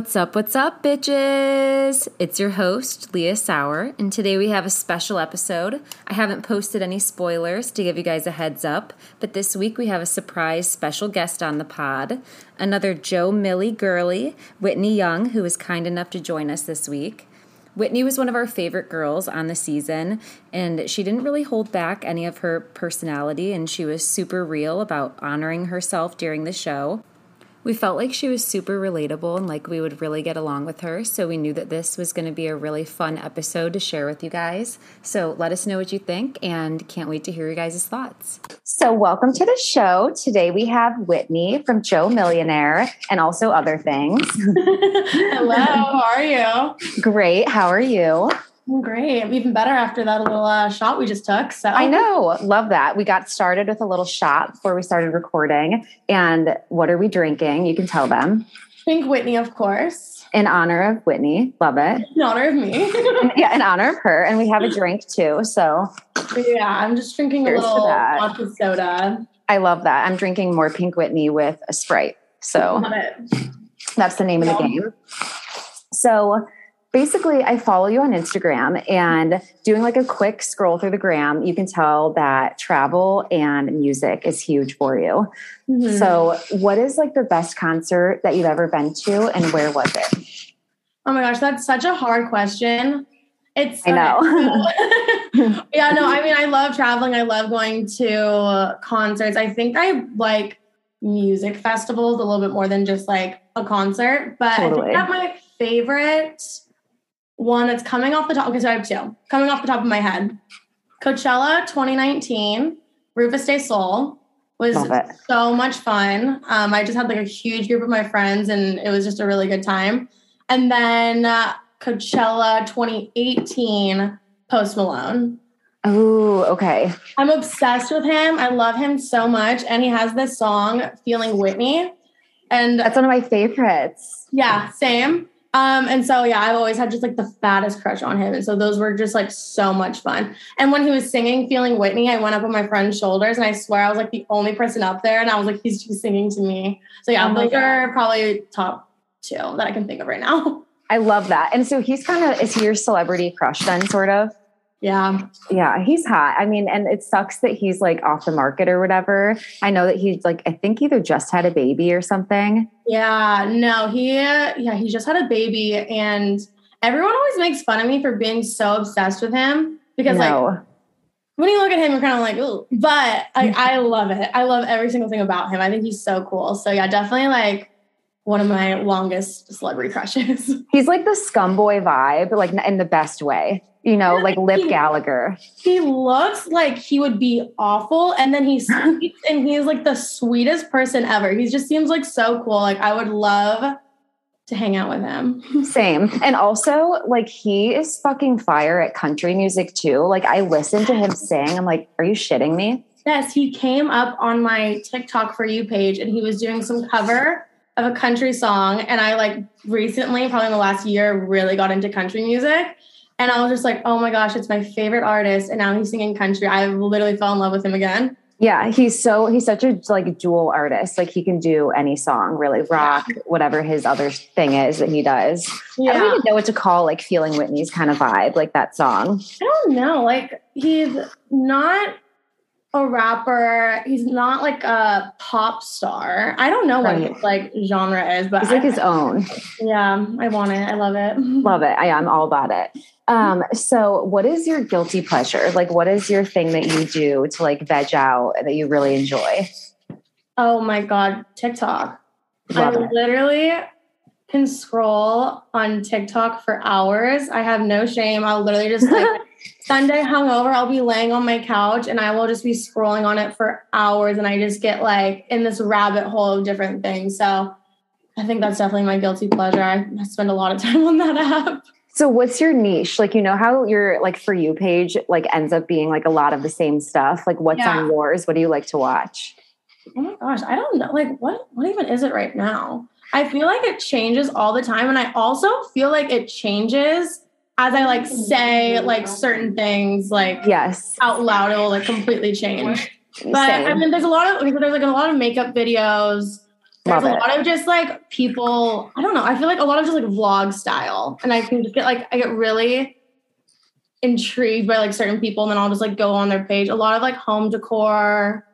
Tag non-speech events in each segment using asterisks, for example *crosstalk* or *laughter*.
What's up, what's up, bitches? It's your host, Leah Sauer, and today we have a special episode. I haven't posted any spoilers to give you guys a heads up, but this week we have a surprise special guest on the pod, another Joe Millie girly, Whitney Young, who was kind enough to join us this week. Whitney was one of our favorite girls on the season, and she didn't really hold back any of her personality, and she was super real about honoring herself during the show. We felt like she was super relatable and like we would really get along with her. So we knew that this was going to be a really fun episode to share with you guys. So let us know what you think and can't wait to hear your guys' thoughts. So, welcome to the show. Today we have Whitney from Joe Millionaire and also other things. *laughs* Hello, how are you? Great. How are you? Great. I'm even better after that little uh, shot we just took. So I know. Love that. We got started with a little shot before we started recording. And what are we drinking? You can tell them. Pink Whitney, of course. In honor of Whitney. Love it. In honor of me. *laughs* yeah, in honor of her. And we have a drink too. So yeah, I'm just drinking a little vodka soda. I love that. I'm drinking more Pink Whitney with a Sprite. So that's the name of the game. So basically I follow you on Instagram and doing like a quick scroll through the gram, you can tell that travel and music is huge for you. Mm-hmm. So, what is like the best concert that you've ever been to and where was it? Oh my gosh, that's such a hard question. It's I know. *laughs* *laughs* yeah, no, I mean I love traveling. I love going to concerts. I think I like music festivals a little bit more than just like a concert, but totally. I think that my favorite one that's coming off the top. Okay, so I have two coming off the top of my head. Coachella 2019, Rüfüs Du Sol was so much fun. Um, I just had like a huge group of my friends, and it was just a really good time. And then uh, Coachella 2018, Post Malone. Oh, okay. I'm obsessed with him. I love him so much, and he has this song "Feeling Whitney," and that's one of my favorites. Yeah, same. Um, and so yeah, I've always had just like the fattest crush on him. And so those were just like so much fun. And when he was singing Feeling Whitney, I went up on my friend's shoulders and I swear I was like the only person up there. And I was like, he's just singing to me. So yeah, oh those God. are probably top two that I can think of right now. *laughs* I love that. And so he's kind of is he your celebrity crush then, sort of? Yeah. Yeah, he's hot. I mean, and it sucks that he's like off the market or whatever. I know that he's like, I think either just had a baby or something. Yeah, no, he, yeah, he just had a baby. And everyone always makes fun of me for being so obsessed with him because, no. like, when you look at him, you're kind of like, ooh, but I, *laughs* I love it. I love every single thing about him. I think he's so cool. So, yeah, definitely like one of my longest celebrity crushes. *laughs* He's like the scum boy vibe, like in the best way you know, like Lip Gallagher. He looks like he would be awful. And then he *laughs* speaks and he's like the sweetest person ever. He just seems like so cool. Like I would love to hang out with him. *laughs* Same. And also, like, he is fucking fire at country music too. Like, I listen to him sing. I'm like, are you shitting me? Yes, he came up on my TikTok for you page and he was doing some cover of a country song. And I, like, recently, probably in the last year, really got into country music. And I was just like, oh my gosh, it's my favorite artist. And now he's singing country. I literally fell in love with him again. Yeah, he's so he's such a like dual artist. Like he can do any song, really rock, yeah. whatever his other thing is that he does. Yeah. I don't even know what to call like feeling Whitney's kind of vibe, like that song. I don't know. Like he's not a rapper. He's not like a pop star. I don't know what his like genre is, but he's like I, his own. Yeah, I want it. I love it. *laughs* Love it. I am all about it. Um, so what is your guilty pleasure? Like what is your thing that you do to like veg out that you really enjoy? Oh my god, TikTok. Love I it. literally can scroll on TikTok for hours. I have no shame. I'll literally just like *laughs* Sunday hungover, I'll be laying on my couch and I will just be scrolling on it for hours and I just get like in this rabbit hole of different things. So I think that's definitely my guilty pleasure. I spend a lot of *laughs* time on that app. So what's your niche? Like, you know how your like for you page like ends up being like a lot of the same stuff. Like what's yeah. on yours? What do you like to watch? Oh my gosh, I don't know. Like what what even is it right now? I feel like it changes all the time. And I also feel like it changes as I like mm-hmm. say like certain things like yes out loud, it will like completely change. But Same. I mean there's a lot of there's like a lot of makeup videos There's Love a it. lot of just like people, I don't know. I feel like a lot of just like vlog style. And I can just get like, I get really intrigued by like certain people and then I'll just like go on their page. A lot of like home decor.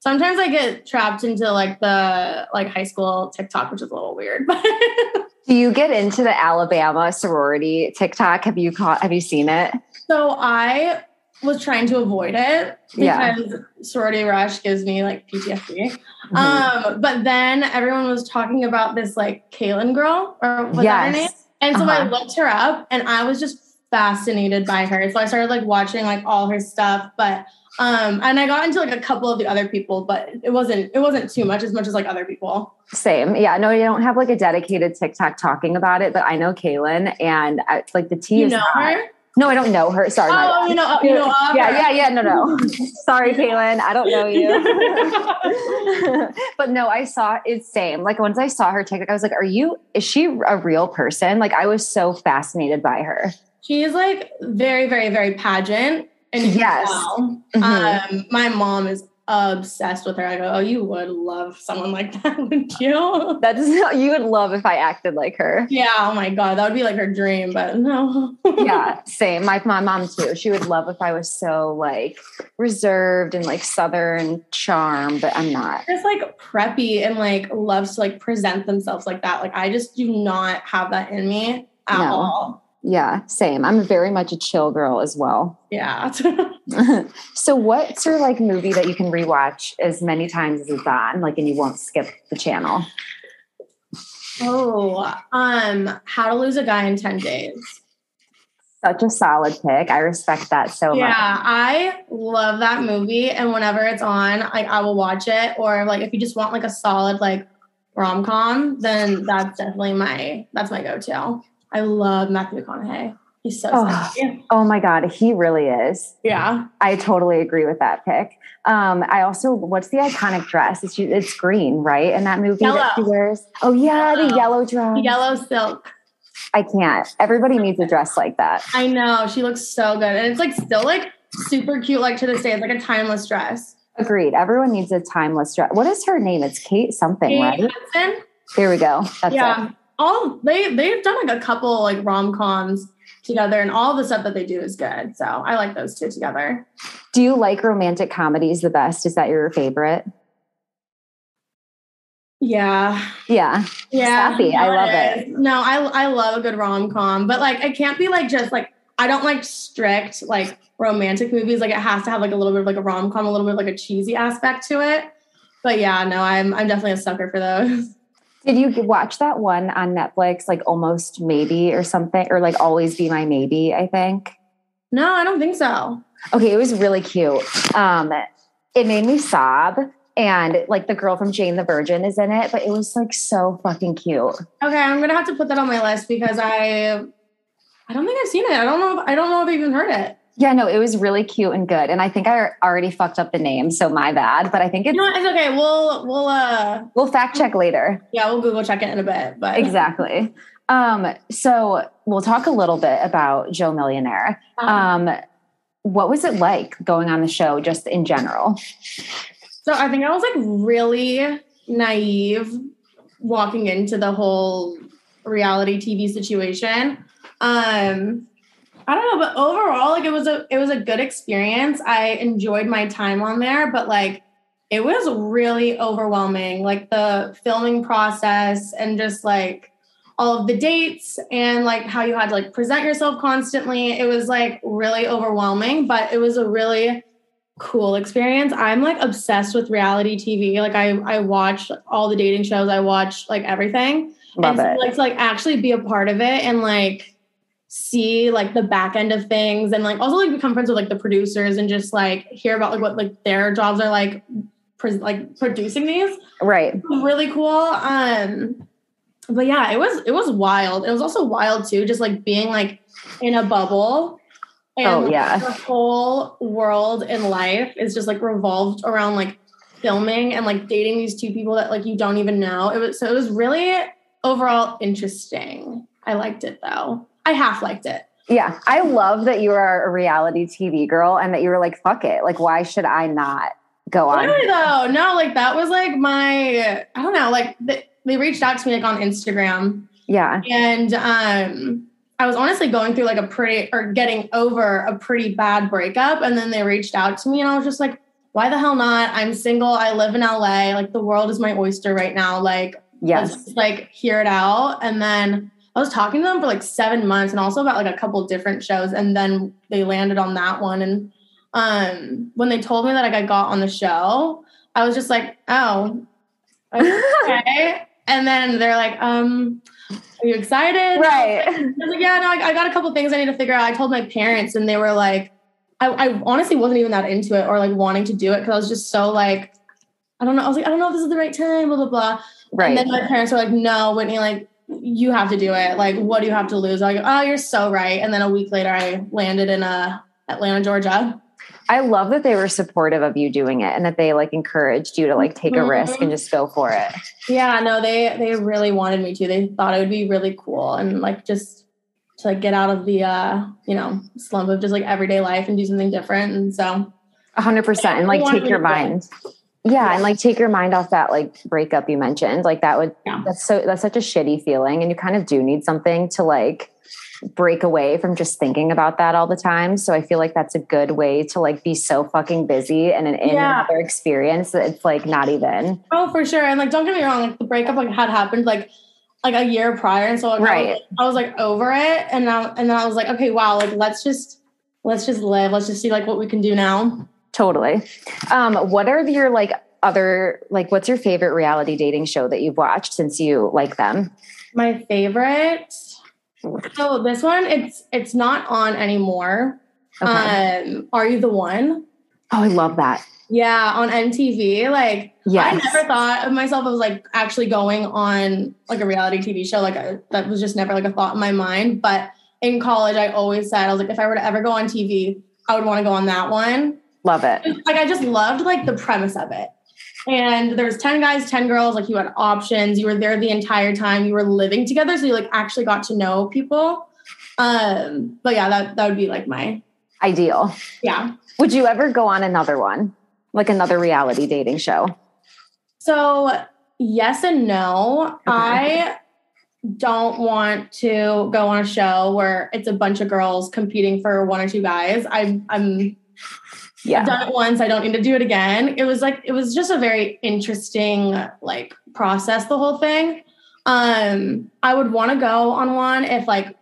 Sometimes I get trapped into like the like high school TikTok, which is a little weird. *laughs* Do you get into the Alabama sorority TikTok? Have you caught have you seen it? So I was trying to avoid it because yeah. sorority rush gives me like PTSD. Mm-hmm. Um, but then everyone was talking about this like Kaylin girl or what's yes. her name? And so uh-huh. I looked her up and I was just fascinated by her. So I started like watching like all her stuff. But um and I got into like a couple of the other people, but it wasn't it wasn't too much as much as like other people. Same. Yeah. No, you don't have like a dedicated TikTok talking about it, but I know Kaylin and I, like the tea you is know her? No, I don't know her. Sorry. Oh, you know, you know yeah, yeah, yeah. No, no. *laughs* Sorry, Kaylin. I don't know you. *laughs* but no, I saw it's same. Like once I saw her TikTok, I was like, "Are you? Is she a real person?" Like I was so fascinated by her. She's like very, very, very pageant. And yes, mm-hmm. um, my mom is obsessed with her. I go, oh, you would love someone like *laughs* that, wouldn't you? That's you would love if I acted like her. Yeah. Oh my god, that would be like her dream. But no. *laughs* yeah, same. My my mom too. She would love if I was so like reserved and like southern charm, but I'm not. Just like preppy and like loves to like present themselves like that. Like I just do not have that in me at no. all. Yeah, same. I'm very much a chill girl as well. Yeah. *laughs* *laughs* so what's your like movie that you can rewatch as many times as it's on, like and you won't skip the channel? Oh, um, How to Lose a Guy in 10 Days. Such a solid pick. I respect that so yeah, much. Yeah, I love that movie. And whenever it's on, like I will watch it. Or like if you just want like a solid like rom com, then that's definitely my that's my go-to. I love Matthew McConaughey. He's so oh, oh my God, he really is. Yeah. I totally agree with that pick. Um, I also, what's the iconic dress? It's, it's green, right? In that movie yellow. that she wears. Oh yeah, yellow. the yellow dress. Yellow silk. I can't. Everybody needs a dress like that. I know. She looks so good. And it's like still like super cute, like to this day. It's like a timeless dress. Agreed. Everyone needs a timeless dress. What is her name? It's Kate something, Kate right? Hudson? Here we go. That's yeah. It all they they've done like a couple like rom coms together, and all the stuff that they do is good. So I like those two together. Do you like romantic comedies the best? Is that your favorite? Yeah. Yeah. Yeah. Happy. I love it. No, I I love a good rom com, but like I can't be like just like I don't like strict like romantic movies. Like it has to have like a little bit of like a rom com, a little bit of like a cheesy aspect to it. But yeah, no, I'm I'm definitely a sucker for those. Did you watch that one on Netflix, like Almost Maybe or something, or like Always Be My Maybe? I think. No, I don't think so. Okay, it was really cute. Um, it made me sob, and like the girl from Jane the Virgin is in it, but it was like so fucking cute. Okay, I'm gonna have to put that on my list because I, I don't think I've seen it. I don't know. If, I don't know if I've even heard it. Yeah, no, it was really cute and good. And I think I already fucked up the name, so my bad. But I think it's, you know it's okay. We'll we'll uh we'll fact check later. Yeah, we'll Google check it in a bit. But exactly. Um, so we'll talk a little bit about Joe Millionaire. Uh-huh. Um, what was it like going on the show, just in general? So I think I was like really naive walking into the whole reality TV situation. Um, I don't know, but overall, like it was a it was a good experience. I enjoyed my time on there, but like it was really overwhelming. Like the filming process and just like all of the dates and like how you had to like present yourself constantly. It was like really overwhelming, but it was a really cool experience. I'm like obsessed with reality TV. Like I I watch all the dating shows. I watch like everything. Love and it. Like to like actually be a part of it and like see like the back end of things and like also like become friends with like the producers and just like hear about like what like their jobs are like like producing these. Right. Really cool um but yeah it was it was wild. It was also wild too just like being like in a bubble. And oh yeah. the whole world in life is just like revolved around like filming and like dating these two people that like you don't even know. It was so it was really overall interesting. I liked it though I half liked it. Yeah. I love that you are a reality TV girl and that you were like, fuck it. Like, why should I not Go on. Really though, no, like that was like my I don't know, like they, they reached out to me like on Instagram. Yeah. And um I was honestly going through like a pretty or getting over a pretty bad breakup. And then they reached out to me and I was just like, why the hell not? I'm single. I live in LA. Like the world is my oyster right now. Like, yes, just, like hear it out. And then I was talking to them for like seven months and also about like a couple different shows. And then they landed on that one. And um when they told me that like I got on the show, I was just like, oh, okay. *laughs* and then they're like, um, are you excited? Right. I was like, yeah, no, I, I got a couple things I need to figure out. I told my parents and they were like, I, I honestly wasn't even that into it or like wanting to do it because I was just so like, I don't know. I was like, I don't know if this is the right time, blah, blah, blah. Right. And then my parents were like, no, Whitney, like, you have to do it. Like, what do you have to lose? I go, oh, you're so right. And then a week later, I landed in uh, Atlanta, Georgia. I love that they were supportive of you doing it and that they like encouraged you to like take a mm-hmm. risk and just go for it. Yeah, no, they they really wanted me to. They thought it would be really cool and like just to like get out of the uh, you know, slump of just like everyday life and do something different. And so a hundred percent and like take your mind. Yeah, and like take your mind off that like breakup you mentioned. Like that would yeah. that's so that's such a shitty feeling. And you kind of do need something to like break away from just thinking about that all the time. So I feel like that's a good way to like be so fucking busy and in yeah. another experience that it's like not even. Oh, for sure. And like, don't get me wrong, like the breakup like had happened like like a year prior, and so like, right. I, was, I was like over it, and now and then I was like, okay, wow, like let's just let's just live. Let's just see like what we can do now. Totally. Um, what are your like other like what's your favorite reality dating show that you've watched since you like them? My favorite so this one, it's it's not on anymore. Okay. Um, Are you the one? Oh, I love that. Yeah, on MTV. Like, yes. I never thought of myself as like actually going on like a reality TV show. Like, that was just never like a thought in my mind. But in college, I always said I was like, if I were to ever go on TV, I would want to go on that one. Love it. Like, I just loved like the premise of it. And there was 10 guys 10 girls like you had options. You were there the entire time. You were living together so you like actually got to know people. Um but yeah that that would be like my ideal. Yeah. Would you ever go on another one? Like another reality dating show? So yes and no. Okay. i don't want to go on a show where it's a bunch of girls competing for one or two guys. I, i'm yeah. I've done it once. I don't need to do it again. It was like it was just a very interesting like process. The whole thing. Um, I would want to go on one if like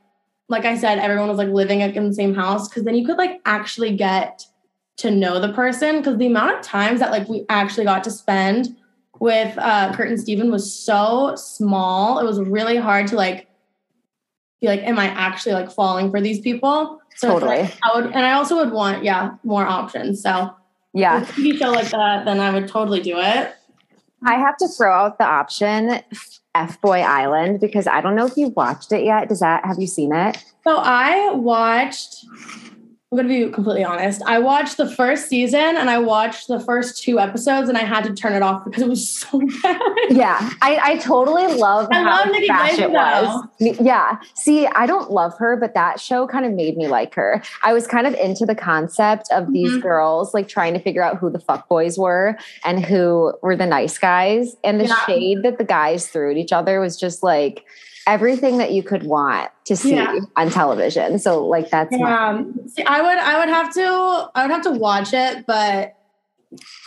like I said, everyone was like living in the same house because then you could like actually get to know the person because the amount of times that like we actually got to spend with uh Kurt and Steven was so small. It was really hard to like be like, am I actually like falling for these people? So totally. Like, I would, and I also would want, yeah, more options. So yeah, if you show like that, then I would totally do it. I have to throw out the option F Boy Island because I don't know if you've watched it yet. Does that have you seen it? So I watched I'm going to be completely honest. I watched the first season and I watched the first two episodes and I had to turn it off because it was so *laughs* bad. Yeah, I, I totally love I how love trash it was. Yeah. See, I don't love her, but that show kind of made me like her. I was kind of into the concept of these mm-hmm. girls like trying to figure out who the fuck boys were and who were the nice guys. And the yeah. shade that the guys threw at each other was just like, everything that you could want to see yeah. on television. So like that's yeah. See, I would I would have to I would have to watch it, but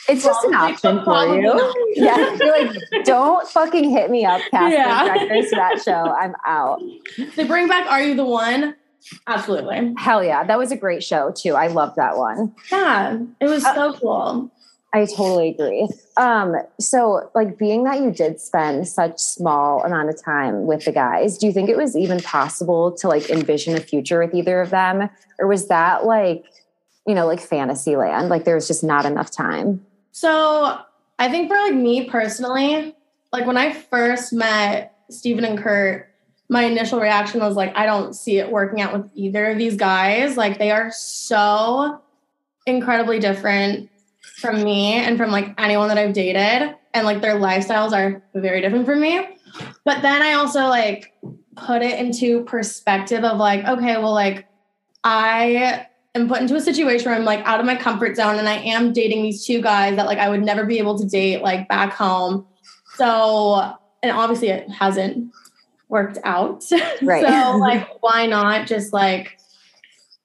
it's just an option for you. *laughs* yeah, you're like, don't fucking hit me up, casting yeah. directors that show. I'm out. They bring back Are You the One? Absolutely. Hell yeah. That was a great show too. I love that one. Yeah. It was uh, so cool. I totally agree. Um, so like being that you did spend such small amount of time with the guys, do you think it was even possible to like envision a future with either of them? Or was that like, you know, like fantasy land? Like there was just not enough time? So I think for like me personally, like when I first met Steven and Kurt, my initial reaction was like, I don't see it working out with either of these guys. Like they are so incredibly different from me and from like anyone that I've dated and like their lifestyles are very different from me. But then I also like put it into perspective of like, okay, well, like I am put into a situation where I'm like out of my comfort zone and I am dating these two guys that like I would never be able to date like back home. So, and obviously it hasn't worked out. *laughs* Right. so like why not just like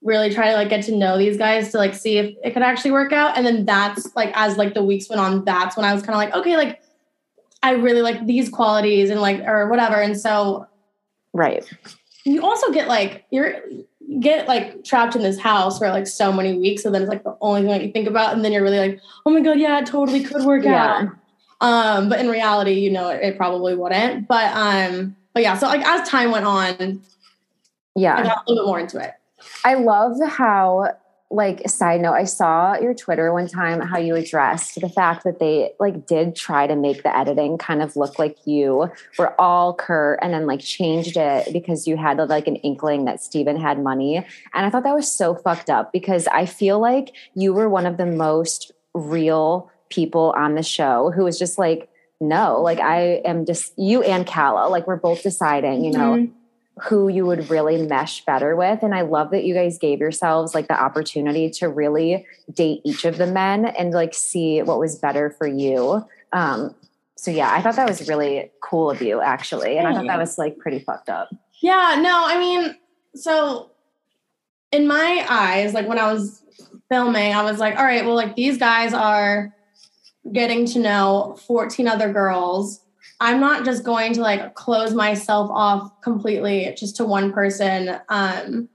really try to like get to know these guys to like see if it could actually work out. And then that's like as like the weeks went on, that's when I was kind of like, okay, like I really like these qualities and like or whatever. And so Right. You also get like you're get like trapped in this house for like so many weeks. So then it's like the only thing that you think about. And then you're really like, oh my God, yeah, it totally could work yeah. out. Um, but in reality, you know, it, it, probably wouldn't. But um, but yeah, so like as time went on, yeah, I got a little bit more into it. I love how like side note i saw your twitter one time how you addressed the fact that they like did try to make the editing kind of look like you were all kurt and then like changed it because you had like an inkling that steven had money. And i thought that was so fucked up because i feel like you were one of the most real people on the show who was just like no like i am just you and Calla like we're both deciding you know? Mm-hmm who you would really mesh better with. And I love that you guys gave yourselves like the opportunity to really date each of the men and like see what was better for you. Um, so yeah, I thought that was really cool of you actually. And I thought that was like pretty fucked up. Yeah, no, I mean, so in my eyes, like when I was filming, I was like, all right, well, like these guys are getting to know 14 other girls I'm not just going to like close myself off completely just to one person um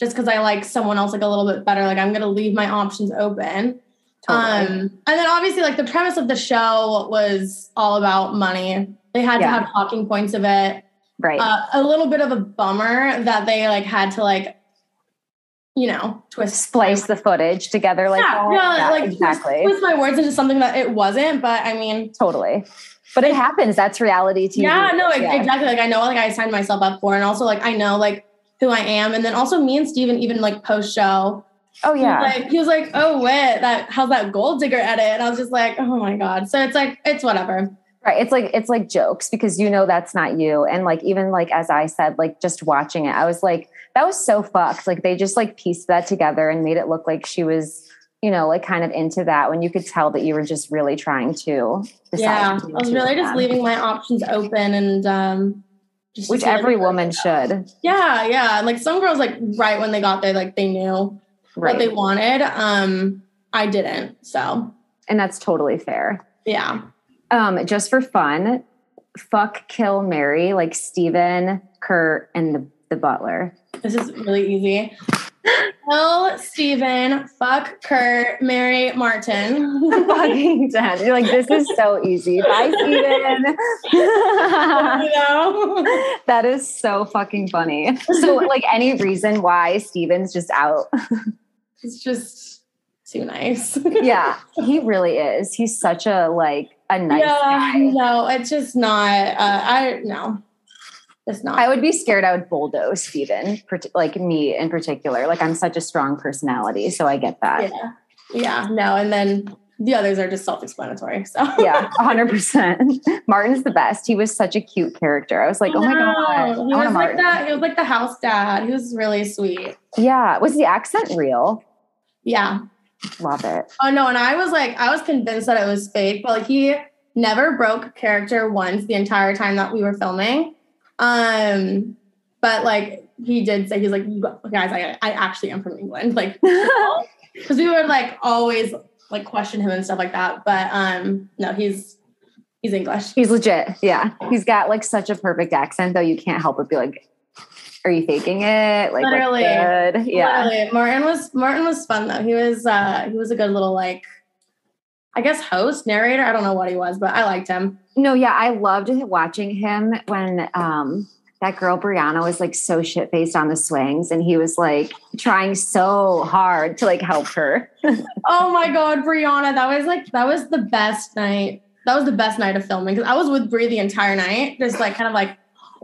just because I like someone else like a little bit better. Like I'm gonna leave my options open. Totally. Um and then obviously like the premise of the show was all about money. They had yeah. to have talking points of it. Right. Uh, a little bit of a bummer that they like had to like you know, twist splice the footage together like yeah, yeah, yeah like exactly twist, twist my words into something that it wasn't, but I mean totally but it happens. That's reality TV. Yeah, no, yeah. exactly. Like I know, like I signed myself up for, and also like I know like who I am, and then also me and Steven even like post show. Oh yeah, he like he was like, oh wait, that how's that gold digger edit? And I was just like, oh my god. So it's like it's whatever. Right. It's like it's like jokes because you know that's not you. And like even like as I said, like just watching it, I was like, that was so fucked. Like they just like pieced that together and made it look like she was you know, like kind of into that when you could tell that you were just really trying to Yeah, I was really just leaving my options open and um which every woman should. Yeah, yeah. Like some girls like right when they got there like they knew right. what they wanted. Um I didn't. So and that's totally fair. Yeah. Um just for fun, fuck kill Mary, like Steven, Kurt and the the butler. This is really easy. Kill Steven, fuck Kurt, Mary Martin. *laughs* Fucking dead. You're like, this is so easy. Bye, Steven. *laughs* *laughs* that is so fucking funny. So, like, any reason why Steven's just out? He's just too nice. yeah, he really is. He's such a like a nice yeah, guy. No, it's just not. Uh, I no. It's not. I would be scared I would bulldoze Steven, like me in particular. Like I'm such a strong personality, so I get that. Yeah. Yeah. No. And then the others are just self-explanatory. So yeah, *laughs* hundred percent. Martin's the best. He was such a cute character. I was like, oh my god, he was like that. He was like the house dad. He was really sweet. Yeah. Was the accent real? Yeah. Love it. Oh no, and I was like, I was convinced that it was fake, but like he never broke character once the entire time that we were filming. Um, but like he did say he's like, you guys, I I actually am from England, *laughs* like *laughs* because we would like always like question him and stuff like that. But um, no, he's he's English. He's legit. Yeah, he's got like such a perfect accent, though. You can't help but be like, are you faking it? Like, literally, good? yeah. Literally. Martin was Martin was fun though. He was uh he was a good little like I guess host, narrator. I don't know what he was, but I liked him. No, yeah, I loved watching him when um that girl Brianna was like so shit faced on the swings and he was like trying so hard to like help her. *laughs* oh my god, Brianna, that was like that was the best night. That was the best night of filming because I was with Brie the entire night, just like kind of like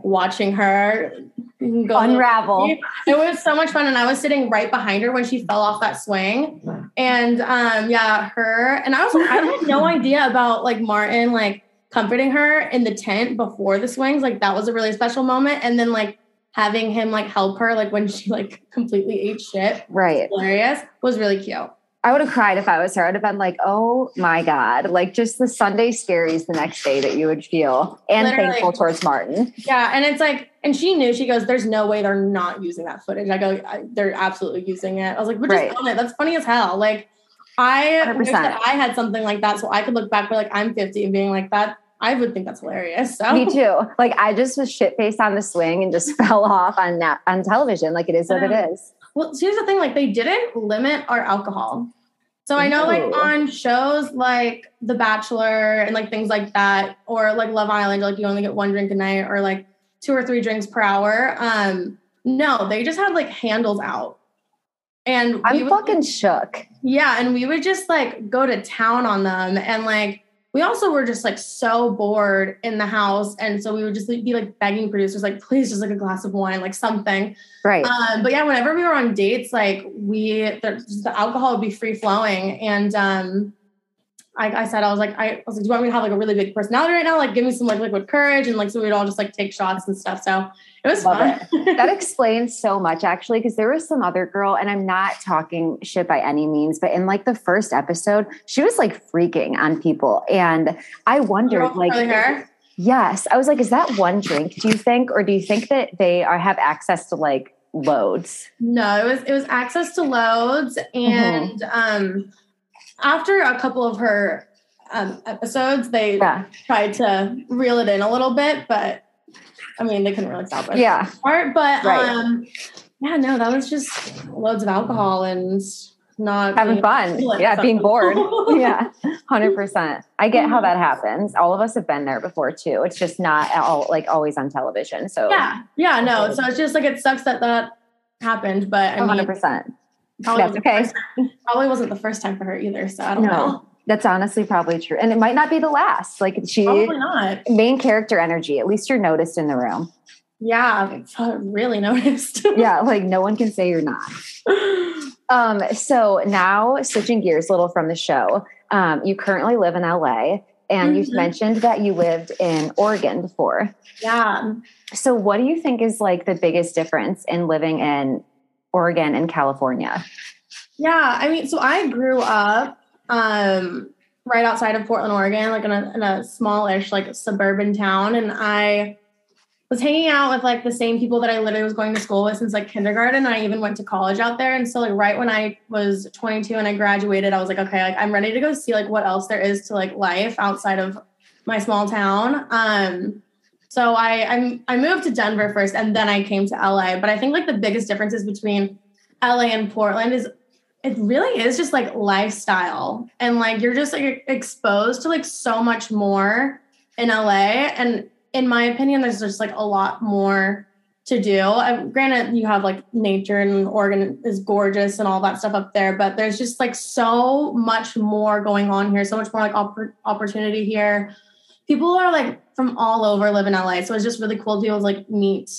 watching her unravel. It was so much fun. And I was sitting right behind her when she fell off that swing. And um, yeah, her and I was I had no *laughs* idea about like Martin like comforting her in the tent before the swings. Like that was a really special moment. And then like having him like help her like when she like completely ate shit. Right. Hilarious. Was really cute. I would have cried if I was her. I'd have been like, oh my God. Like just the Sunday scaries the next day that you would feel and Literally. thankful towards Martin. Yeah. And it's like, and she knew, she goes, there's no way they're not using that footage. I go, they're absolutely using it. I was like, but just right. it. That's funny as hell. Like I 100%. wish that I had something like that so I could look back, but like I'm 50 and being like that. I would think that's hilarious. *laughs* So me too. Like I just was shit faced on the swing and just *laughs* fell off on that on television. Like it is what it is. Well, here's the thing: like they didn't limit our alcohol. So I know like on shows like The Bachelor and like things like that, or like Love Island, like you only get one drink a night or like two or three drinks per hour. Um, no, they just had like handles out. And I'm would, fucking shook. Yeah. And we would just like go to town on them and like we also were just like so bored in the house and so we would just be like begging producers like please just like a glass of wine like something. Right. Um, but yeah whenever we were on dates like we the, the alcohol would be free flowing and um I, I, said I was like I, was like do you want me to have like a really big personality right now like give me some like liquid courage and like so we'd all just like take shots and stuff so it was Love fun. It. *laughs* that explains so much actually, because there was some other girl, and I'm not talking shit by any means, but in like the first episode, she was like freaking on people. And I wondered, like, her? yes, I was like, is that one drink, do you think? Or do you think that they are have access to like loads? No, it was it was access to loads. Mm-hmm. And mm-hmm. um after a couple of her um, episodes, they yeah. tried to reel it in a little bit, but I mean, they couldn't really stop it. Yeah. Part, but right. um, yeah, no, that was just loads of alcohol and not having fun. Yeah, being bored. *laughs* yeah, 100%. I get how that happens. All of us have been there before too. It's just not all like always on television. So, yeah, yeah, no. So it's just like it sucks that that happened, but I 100%. mean, 100%. Probably that's okay. Probably wasn't the first time for her either. So I don't no, know. That's honestly probably true. And it might not be the last. Like she probably not. Main character energy. At least you're noticed in the room. Yeah, really *laughs* noticed. yeah, like no one can say you're not. *sighs* Um, so now switching gears a little from the show. Um, you currently live in LA and mm-hmm. you mentioned that you lived in Oregon before. Yeah. So what do you think is like the biggest difference in living in Oregon and California? Yeah, I mean, so I grew up um, right outside of Portland, Oregon, like in a, in a smallish, like suburban town. And I was hanging out with like the same people that I literally was going to school with since like kindergarten. I even went to college out there. And so like right when I was 22 and I graduated, I was like, okay, like I'm ready to go see like what else there is to like life outside of my small town. Um, so I I, I moved to Denver first and then I came to LA. But I think like the biggest differences between LA and Portland is it really is just like lifestyle and like you're just like exposed to like so much more in LA and in my opinion there's just like a lot more to do. I, granted you have like nature and Oregon is gorgeous and all that stuff up there but there's just like so much more going on here so much more like opp- opportunity here. People are like from all over live in LA so it's just really cool to be able to like meet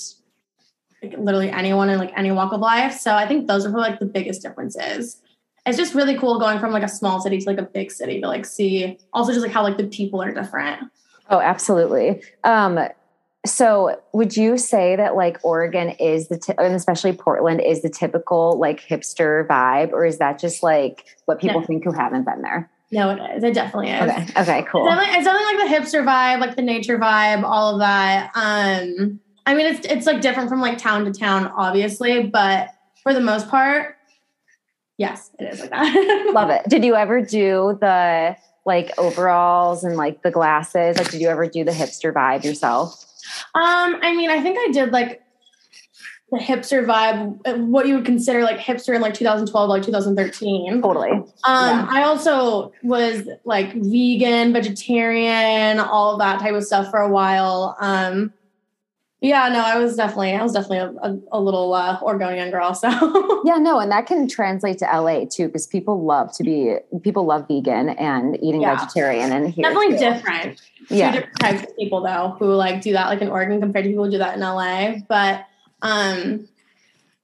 like literally anyone in like any walk of life. So I think those are like the biggest differences. It's just really cool going from like a small city to like a big city to like see also just like how like the people are different. Oh, absolutely. Um, so would you say that like Oregon is the, t- and especially Portland is the typical like hipster vibe, or is that just like what people think who haven't been there? No, it is. It definitely is. Okay. Okay. Cool. It's definitely, it's definitely like the hipster vibe, like the nature vibe, all of that. Um, I mean, it's it's like different from like town to town, obviously, but for the most part, yes, it is like that. *laughs* Love it. Did you ever do the like overalls and like the glasses? Like, did you ever do the hipster vibe yourself? Um, I mean, I think I did like the hipster vibe, what you would consider like hipster in like 2012, like 2013. Totally. Um, yeah. I also was like vegan, vegetarian, all of that type of stuff for a while. Um, yeah, no, I was definitely, I was definitely a, a, a little uh, Oregonian girl. So *laughs* yeah, no, and that can translate to LA too, because people love to be, people love vegan and eating yeah. vegetarian, and here definitely too. different. Yeah, Two different types of people though who like do that like in Oregon compared to people who do that in LA. But um,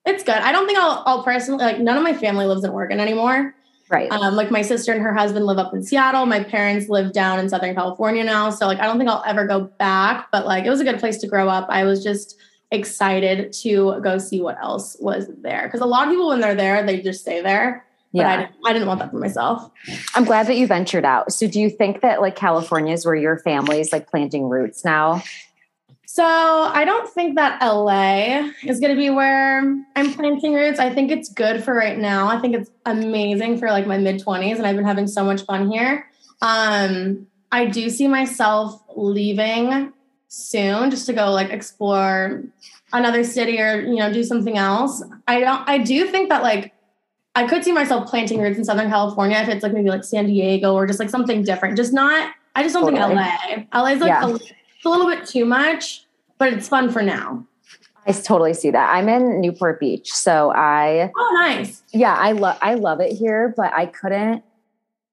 it's good. I don't think I'll, I'll personally like. None of my family lives in Oregon anymore. Right. Um, like my sister and her husband live up in Seattle. My parents live down in Southern California now. So like I don't think I'll ever go back, but like it was a good place to grow up. I was just excited to go see what else was there. Because a lot of people, when they're there, they just stay there. But yeah. I didn't, I didn't want that for myself. I'm glad that you ventured out. So do you think that like California is where your family's like planting roots now? So I don't think that LA is going to be where I'm planting roots. I think it's good for right now. I think it's amazing for like my mid 20s and I've been having so much fun here. Um, I do see myself leaving soon just to go like explore another city or you know do something else. I don't I do think that like I could see myself planting roots in Southern California if it's like maybe like San Diego or just like something different. Just not I just don't totally. think LA. LA is like yeah. a, a little bit too much, but it's fun for now. I totally see that. I'm in Newport Beach, so I Oh nice. Yeah, I love I love it here, but I couldn't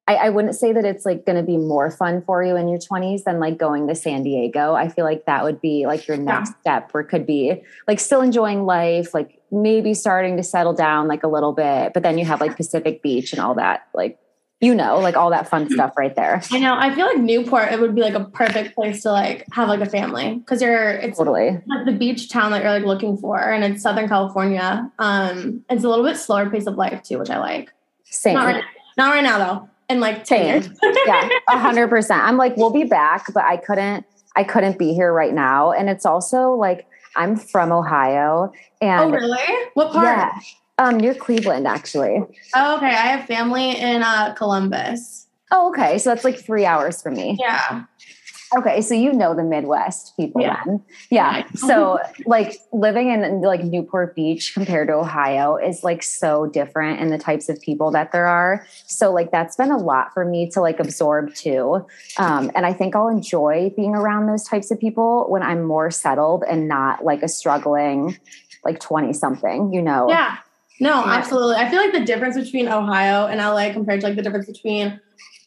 I, I wouldn't say that it's like going to be more fun for you in your 20s than like going to San Diego. I feel like that would be like your next yeah. step where it could be like still enjoying life, like maybe starting to settle down like a little bit, but then you have like Pacific Beach and all that, like, you know, like all that fun stuff right there. I know. I feel like Newport, it would be like a perfect place to like have like a family because you're, it's totally like the beach town that you're like looking for. And it's Southern California. Um, It's a little bit slower pace of life too, which I like. Same. Not right, not right now though in like 10 years. *laughs* yeah, a hundred percent. I'm like, we'll be back, but I couldn't, I couldn't be here right now. And it's also like, I'm from Ohio and Oh really? What part? Yeah. Um, near Cleveland, actually. Oh, okay. I have family in uh Columbus. Oh, okay. So that's like three hours from me. Yeah. Okay, so you know the Midwest people yeah. then. Yeah. *laughs* So like living in like Newport Beach compared to Ohio is like so different in the types of people that there are. So like that's been a lot for me to like absorb too. Um, and I think I'll enjoy being around those types of people when I'm more settled and not like a struggling like 20 something, you know. Yeah. No, absolutely. I feel like the difference between Ohio and LA compared to like the difference between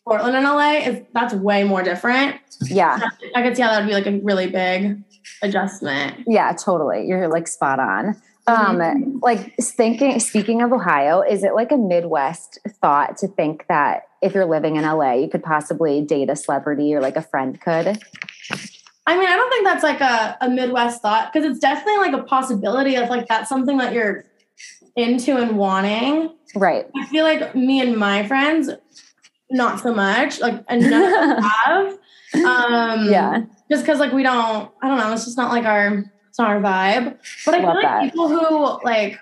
Portland and LA is that's way more different. Yeah. I could see how that would be like a really big adjustment. Yeah, totally. You're like spot on. Um, mm-hmm. like thinking speaking of Ohio, is it like a Midwest thought to think that if you're living in LA, you could possibly date a celebrity or like a friend could? I mean, I don't think that's like a, a Midwest thought because it's definitely like a possibility of like that's something that you're into and wanting. Right. I feel like me and my friends, not so much. Like, none *laughs* have. Um, yeah. Just because, like, we don't. I don't know. It's just not like our. It's not our vibe. But I Love feel like that. people who like.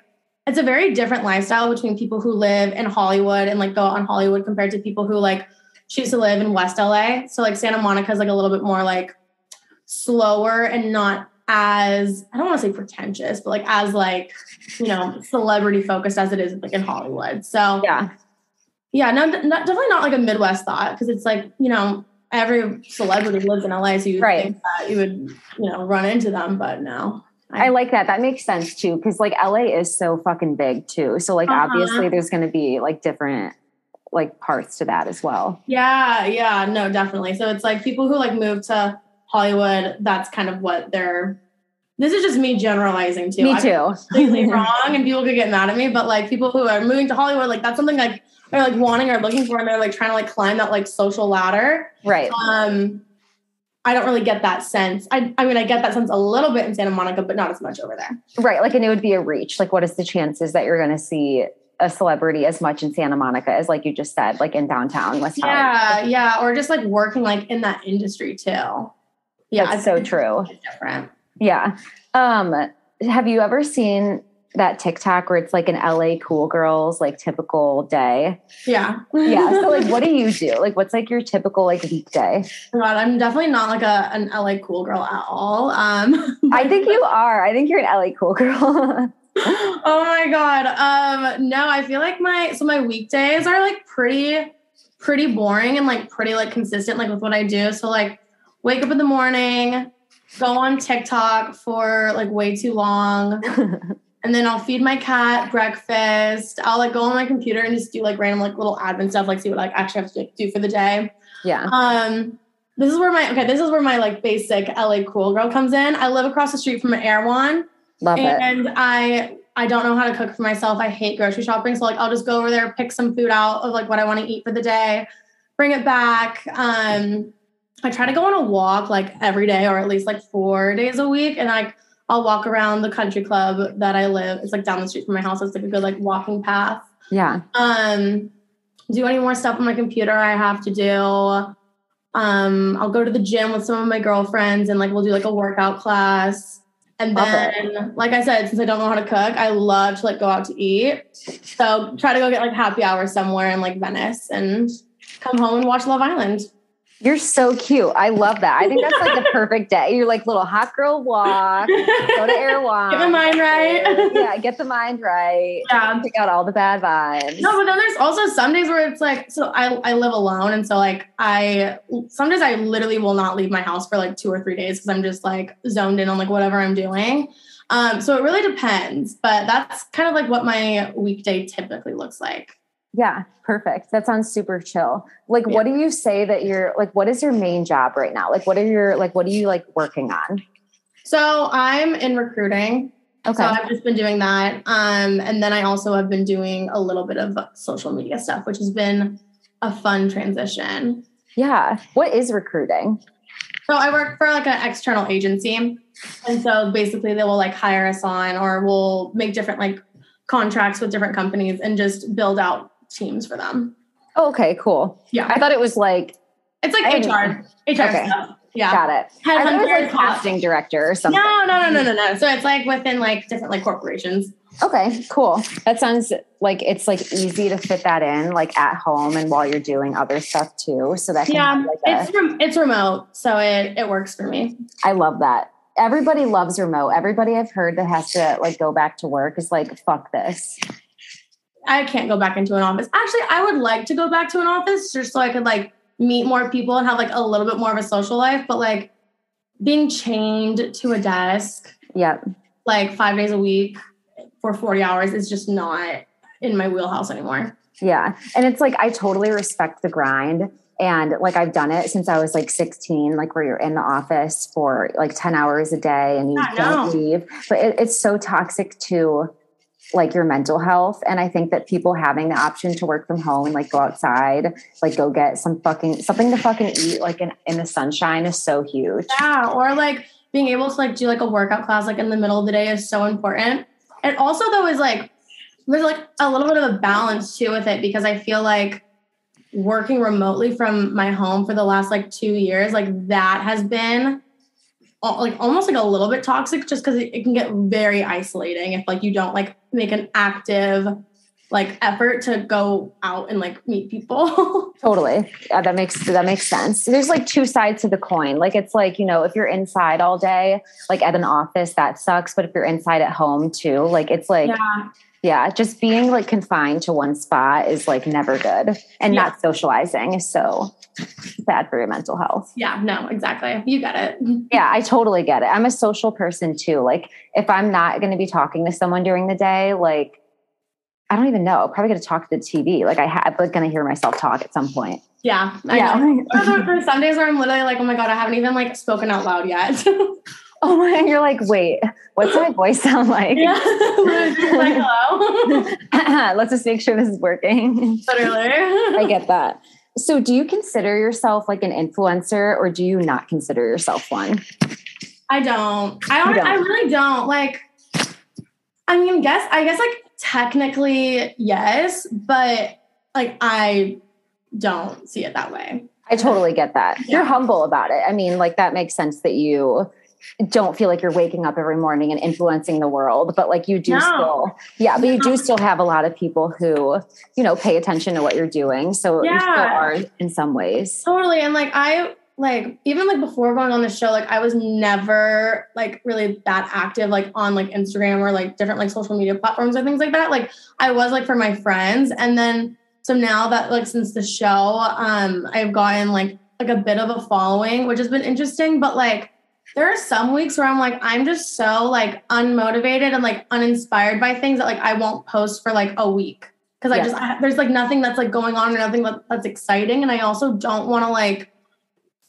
It's a very different lifestyle between people who live in Hollywood and like go on Hollywood compared to people who like choose to live in West LA. So like Santa Monica is like a little bit more like slower and not as I don't want to say pretentious, but like as like you know celebrity focused as it is like in Hollywood. So yeah, yeah, no, not, definitely not like a Midwest thought because it's like you know every celebrity lives in LA, so you right. think that you would you know run into them, but no. I, I like that. That makes sense too, because like LA is so fucking big too. So like uh-huh. obviously there's going to be like different like parts to that as well. Yeah, yeah, no, definitely. So it's like people who like move to Hollywood. That's kind of what they're. This is just me generalizing too. Me too. completely *laughs* wrong, and people could get mad at me. But like people who are moving to Hollywood, like that's something like they're like wanting or looking for and they're like trying to like climb that like social ladder. Right. Um I don't really get that sense. I, I mean, I get that sense a little bit in Santa Monica, but not as much over there. Right. Like, and it would be a reach. Like, what is the chances that you're going to see a celebrity as much in Santa Monica as, like you just said, like in downtown West Yeah. Yeah. Or just like working like in that industry too. Yeah. That's so true. different. Yeah. Um, have you ever seen that TikTok where it's like an LA cool girls like typical day. Yeah. yeah. So like *laughs* what do you do? Like what's like your typical like weekday? Oh God, I'm definitely not like a an LA cool girl at all. Um *laughs* I think you are. I think you're an LA cool girl. *laughs* oh my God. Um no, I feel like my so my weekdays are like pretty pretty boring and like pretty like consistent like with what I do. So like wake up in the morning, go on TikTok for like way too long. *laughs* and then I'll feed my cat breakfast. I'll like go on my computer and just do like random like little admin stuff, like see what I like, actually have to do for the day. Yeah. Um, this is where my okay, this is where my like basic LA cool girl comes in. I live across the street from an Erewhon. Love and it. And I I don't know how to cook for myself. I hate grocery shopping. So like I'll just go over there, pick some food out of like what I want to eat for the day, bring it back. Um I try to go on a walk like every day or at least like four days a week. And like I'll walk around the country club that I live. It's like down the street from my house. It's like a good like walking path. Yeah. Um, do any more stuff on my computer I have to do. Um, I'll go to the gym with some of my girlfriends and like we'll do like a workout class. And then, like I said, since I don't know how to cook, I love to like go out to eat. So try to go get like happy hour somewhere in like Venice and come home and watch Love Island. You're so cute. I love that. I think that's like the *laughs* perfect day. You're like little hot girl walk, go to Erewhon. *laughs* Get the mind right. yeah, get *laughs* the mind right. Yeah. Pick out all the bad vibes. No, but then there's also some days where it's like, so I, I live alone. And so like I, some days I literally will not leave my house for like two or three days because I'm just like zoned in on like whatever I'm doing. Um, so it really depends, but that's kind of like what my weekday typically looks like. Yeah, perfect. That sounds super chill. Like, yeah. what do you say that you're like, what is your main job right now? Like, what are your, like, what are you like working on? So I'm in recruiting. Okay. So I've just been doing that. Um, and then I also have been doing a little bit of social media stuff, which has been a fun transition. Yeah. What is recruiting? So I work for like an external agency. And so basically they will like hire us on or we'll make different like contracts with different companies and just build out teams for them. Oh, okay, cool. Yeah. I thought it was like it's like HR. HR okay. stuff. Yeah. Got it. Headhunter like casting director or something. No, no, no, no, no, no. So it's like within like different like corporations. Okay, cool. That sounds like it's like easy to fit that in like at home and while you're doing other stuff too. So that yeah, like a, it's rem- it's remote, so it it works for me. I love that. Everybody loves remote. Everybody I've heard that has to like go back to work is like fuck this. I can't go back into an office. Actually, I would like to go back to an office just so I could like meet more people and have like a little bit more of a social life. But like being chained to a desk, yeah, like five days a week for 40 hours is just not in my wheelhouse anymore. Yeah. And it's like I totally respect the grind. And like I've done it since I was like 16, like where you're in the office for like 10 hours a day and you don't leave. But it, it's so toxic to like your mental health. And I think that people having the option to work from home like go outside, like go get some fucking something to fucking eat like in, in the sunshine is so huge. Yeah. Or like being able to like do like a workout class like in the middle of the day is so important. And also though is like there's like a little bit of a balance too with it because I feel like working remotely from my home for the last like two years, like that has been like almost like a little bit toxic just because it, it, can get very isolating if like you don't like make an active like effort to go out and like meet people. *laughs* Totally. Yeah, that makes that makes sense. There's like two sides to the coin. Like it's like you know if you're inside all day like at an office that sucks but if you're inside at home too like it's like yeah yeah just being like confined to one spot is like never good and yeah. not socializing is so bad for your mental health. Yeah no exactly. You get it. Yeah i totally get it. I'm a social person too. Like if i'm not going to be talking to someone during the day like i don't even know. I'm probably going to talk to the tv like i have like going to hear myself talk at some point. Yeah I yeah. For some days where i'm literally like oh my god i haven't even like spoken out loud yet *laughs* oh my, you're like, wait, what's my voice sound like? Yeah. *laughs* like, hello. *laughs* Let's just make sure this is working. Literally. I get *laughs* that. So do you consider yourself like an influencer or do you not consider yourself one? I don't. I don't, don't. I really don't. Like, I mean, guess I guess like technically yes, but like I don't see it that way. I totally get that. Yeah. You're humble about it. I mean, like that makes sense that you don't feel like you're waking up every morning and influencing the world but like you do no. still yeah but you do still have a lot of people who you know pay attention to what you're doing so yeah. you still are in some ways totally and like i like even like before going on the show like i was never like really that active like on like instagram or like different like social media platforms or things like that like i was like for my friends and then so now that like since the show um i've gotten like like a bit of a following which has been interesting but like there are some weeks where I'm like, I'm just so like unmotivated and like uninspired by things that like I won't post for like a week because I just I, there's like nothing that's like going on or nothing that, that's exciting, and I also don't want to like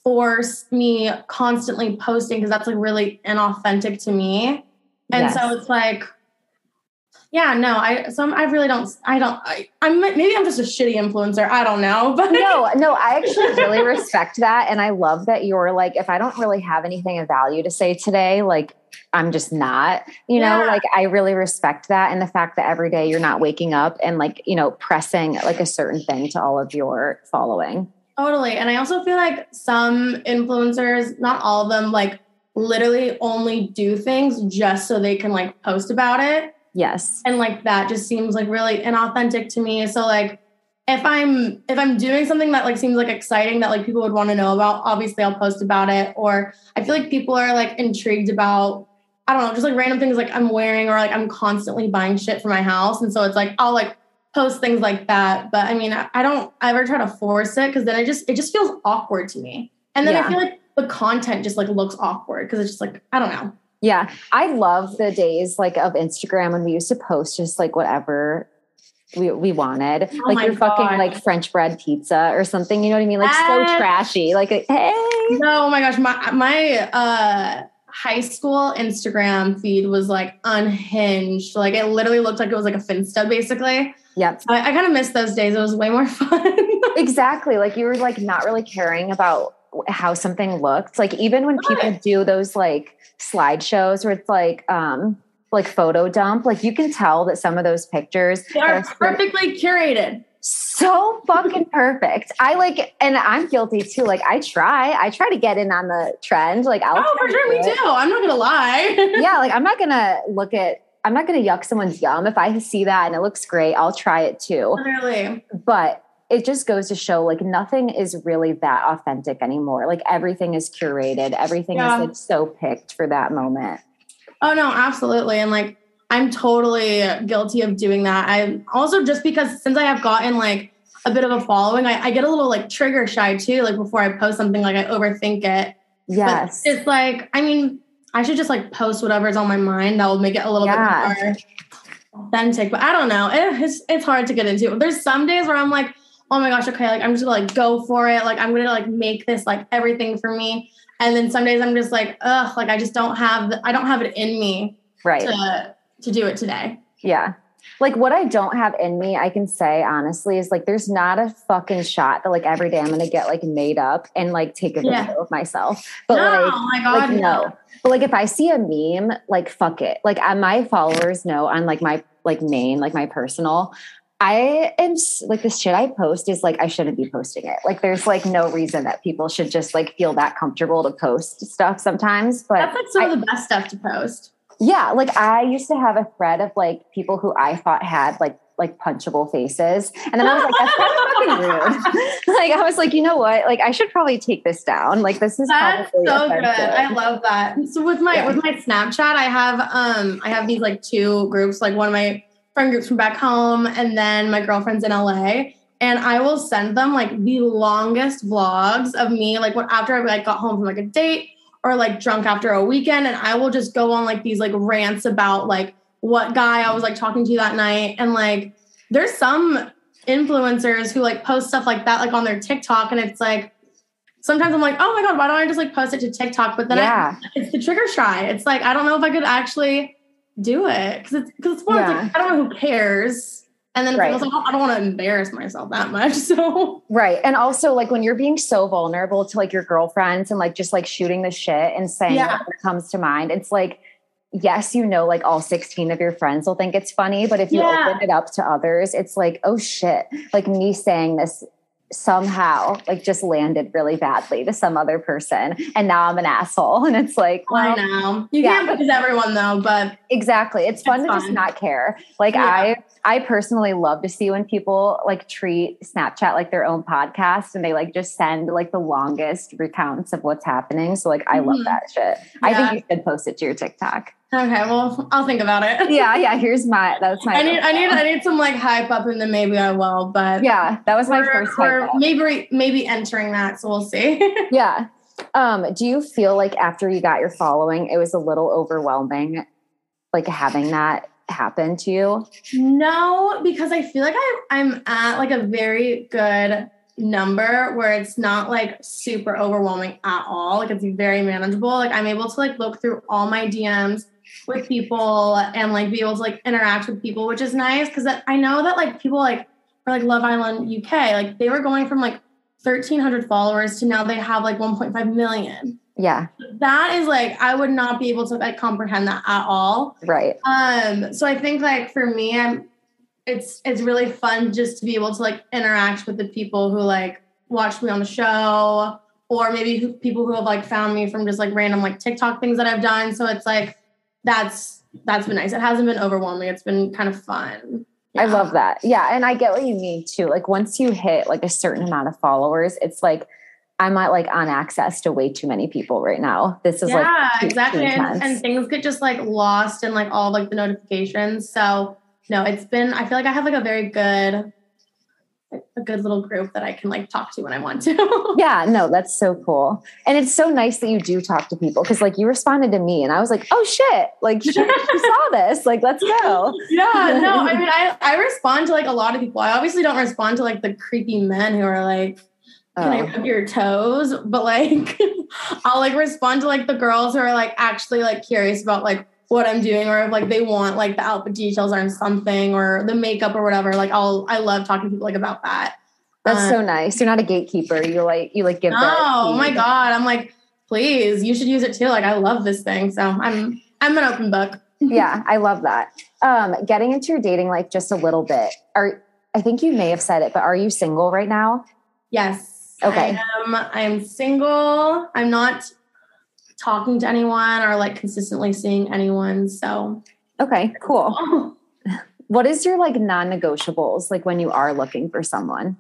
force me constantly posting because that's like really inauthentic to me. And yes. so it's like, Yeah, no, I so I really don't. I don't. I, I'm maybe I'm just a shitty influencer. I don't know, *laughs* but no, no, I actually really respect that, and I love that you're like, if I don't really have anything of value to say today, like I'm just not, you know, yeah. like I really respect that. And the fact that every day you're not waking up and like, you know, pressing like a certain thing to all of your following. Totally. And I also feel like some influencers, not all of them, like literally only do things just so they can like post about it. Yes. And like that just seems like really inauthentic to me. So like if I'm if I'm doing something that like seems like exciting that like people would want to know about, obviously I'll post about it. Or I feel like people are like intrigued about I don't know, just like random things like I'm wearing or like I'm constantly buying shit for my house. And so it's like I'll like post things like that. But I mean, I don't ever try to force it because then it just it just feels awkward to me. And then yeah. I feel like the content just like looks awkward because it's just like, I don't know. Yeah. I love the days like of Instagram when we used to post just like whatever we, we wanted. Oh like your God. fucking like French bread pizza or something. You know what I mean? Like so trashy. Like hey. No, oh my gosh. My my uh high school Instagram feed was like unhinged. Like it literally looked like it was like a Finsta basically. Yep. I, I kind of miss those days. It was way more *laughs* fun. exactly. Like you were like not really caring about how something looked. Like even when people do those like slideshows where it's like um like photo dump, like you can tell that some of those pictures they are, are perfectly curated so fucking *laughs* perfect. I like, and I'm guilty too. Like, I try, I try to get in on the trend. Like, I'll. Oh, for sure, me too. I'm not gonna lie. *laughs* yeah, like I'm not gonna look at. I'm not gonna yuck someone's yum. If I see that and it looks great, I'll try it too. Really, but it just goes to show like nothing is really that authentic anymore. Like everything is curated. Everything yeah. is like so picked for that moment. Oh no, absolutely. And like I'm totally guilty of doing that. I also just because since I have gotten like a bit of a following, I, I get a little like trigger shy too. Like before I post something, like I overthink it. Yes. But it's like, I mean, I should just like post whatever's on my mind. That will make it a little yeah. bit more authentic. But I don't know. It, it's it's hard to get into. There's some days where I'm like, oh my gosh, okay, like I'm just gonna like go for it. Like I'm gonna like make this like everything for me. And then some days I'm just like, ugh, like I just don't have I don't have it in me. Right. To, to do it today. Yeah. Like what I don't have in me, I can say honestly, is like there's not a fucking shot that like every day I'm gonna get like made up and like take a video yeah. of myself. But no, like, my God, like no. But like if I see a meme, like fuck it. Like uh, my followers know on like my like main, like my personal, I am like the shit I post is like I shouldn't be posting it. Like there's like no reason that people should just like feel that comfortable to post stuff sometimes. But that's like some I, of the best stuff to post. Yeah, like I used to have a thread of like people who I thought had like like punchable faces. And then I was like, that's fucking *laughs* rude. *laughs* like I was like, you know what? Like I should probably take this down. Like this is that's so offensive. good. I love that. So with my yeah. with my Snapchat, I have um I have these like two groups, like one of my friend groups from back home and then my girlfriends in LA. And I will send them like the longest vlogs of me, like when after I like got home from like a date or like drunk after a weekend and I will just go on like these like rants about like what guy I was like talking to that night and like there's some influencers who like post stuff like that like on their TikTok and it's like sometimes I'm like, oh my God, why don't I just like post it to TikTok? But then yeah. I, it's the trigger shy. It's like, I don't know if I could actually do it because it's because it's more yeah. like, I don't know who cares. And then right. like, I don't want to embarrass myself that much. *laughs* So right. And also like when you're being so vulnerable to like your girlfriends and like just like shooting the shit and saying yeah. what comes to mind, it's like, yes, you know, like all 16 of your friends will think it's funny, but if you yeah. open it up to others, it's like, oh shit, like me saying this somehow like just landed really badly to some other person and now i'm an asshole *laughs* and it's like well, i know you yeah, can't please everyone though but exactly it's fun it's to fun. just not care like yeah. i i personally love to see when people like treat snapchat like their own podcast and they like just send like the longest recounts of what's happening so like i mm-hmm. love that shit yeah. i think you should post it to your tiktok Okay, well, I'll think about it. Yeah, yeah. Here's my that's my. I need, I need, I need some like hype up, and then maybe I will. But yeah, that was my first. Or maybe, maybe entering that, so we'll see. *laughs* yeah. Um, do you feel like after you got your following, it was a little overwhelming, like having that happen to you? No, because I feel like I, I'm at like a very good number where it's not like super overwhelming at all. Like it's very manageable. Like I'm able to like look through all my DMs with people and like be able to like interact with people, which is nice because I know that like people like for like Love Island UK, like they were going from like 1300 followers to now they have like 1.5 million. Yeah. That is like I would not be able to like comprehend that at all. Right. Um so I think like for me I'm it's it's really fun just to be able to like interact with the people who like watch me on the show or maybe who, people who have like found me from just like random like TikTok things that I've done. So it's like that's that's been nice. It hasn't been overwhelming. It's been kind of fun. Yeah. I love that. Yeah, and I get what you mean too. Like once you hit like a certain amount of followers, it's like I'm not like on access to way too many people right now. This is yeah, like yeah, exactly, and, and, things get just like lost in like all like the notifications. So no, it's been. I feel like I have like a very good a good little group that I can like talk to when I want to. *laughs* yeah, no, that's so cool. And it's so nice that you do talk to people because like you responded to me and I was like, oh shit, like she, she saw this. Like, let's go. *laughs* Yeah, no, I mean I, I respond to like a lot of people. I obviously don't respond to like the creepy men who are like, can oh. I rub your toes? But like *laughs* I'll like respond to like the girls who are like actually like curious about like what I'm doing or if like they want like the outfit details or something or the makeup or whatever. Like I'll I love talking to people like about that. That's um, so nice. You're not a gatekeeper. You like you like give. No, oh my god. I'm like, please, you should use it too. Like I love this thing. So I'm I'm an open book. *laughs* yeah, I love that. Um, getting into your dating life just a little bit. Are I think you may have said it, but are you single right now? Yes. Okay. I am I'm single. I'm not talking to anyone or like consistently seeing anyone. So, okay, cool. *laughs* what is your like non negotiables like when you are looking for someone?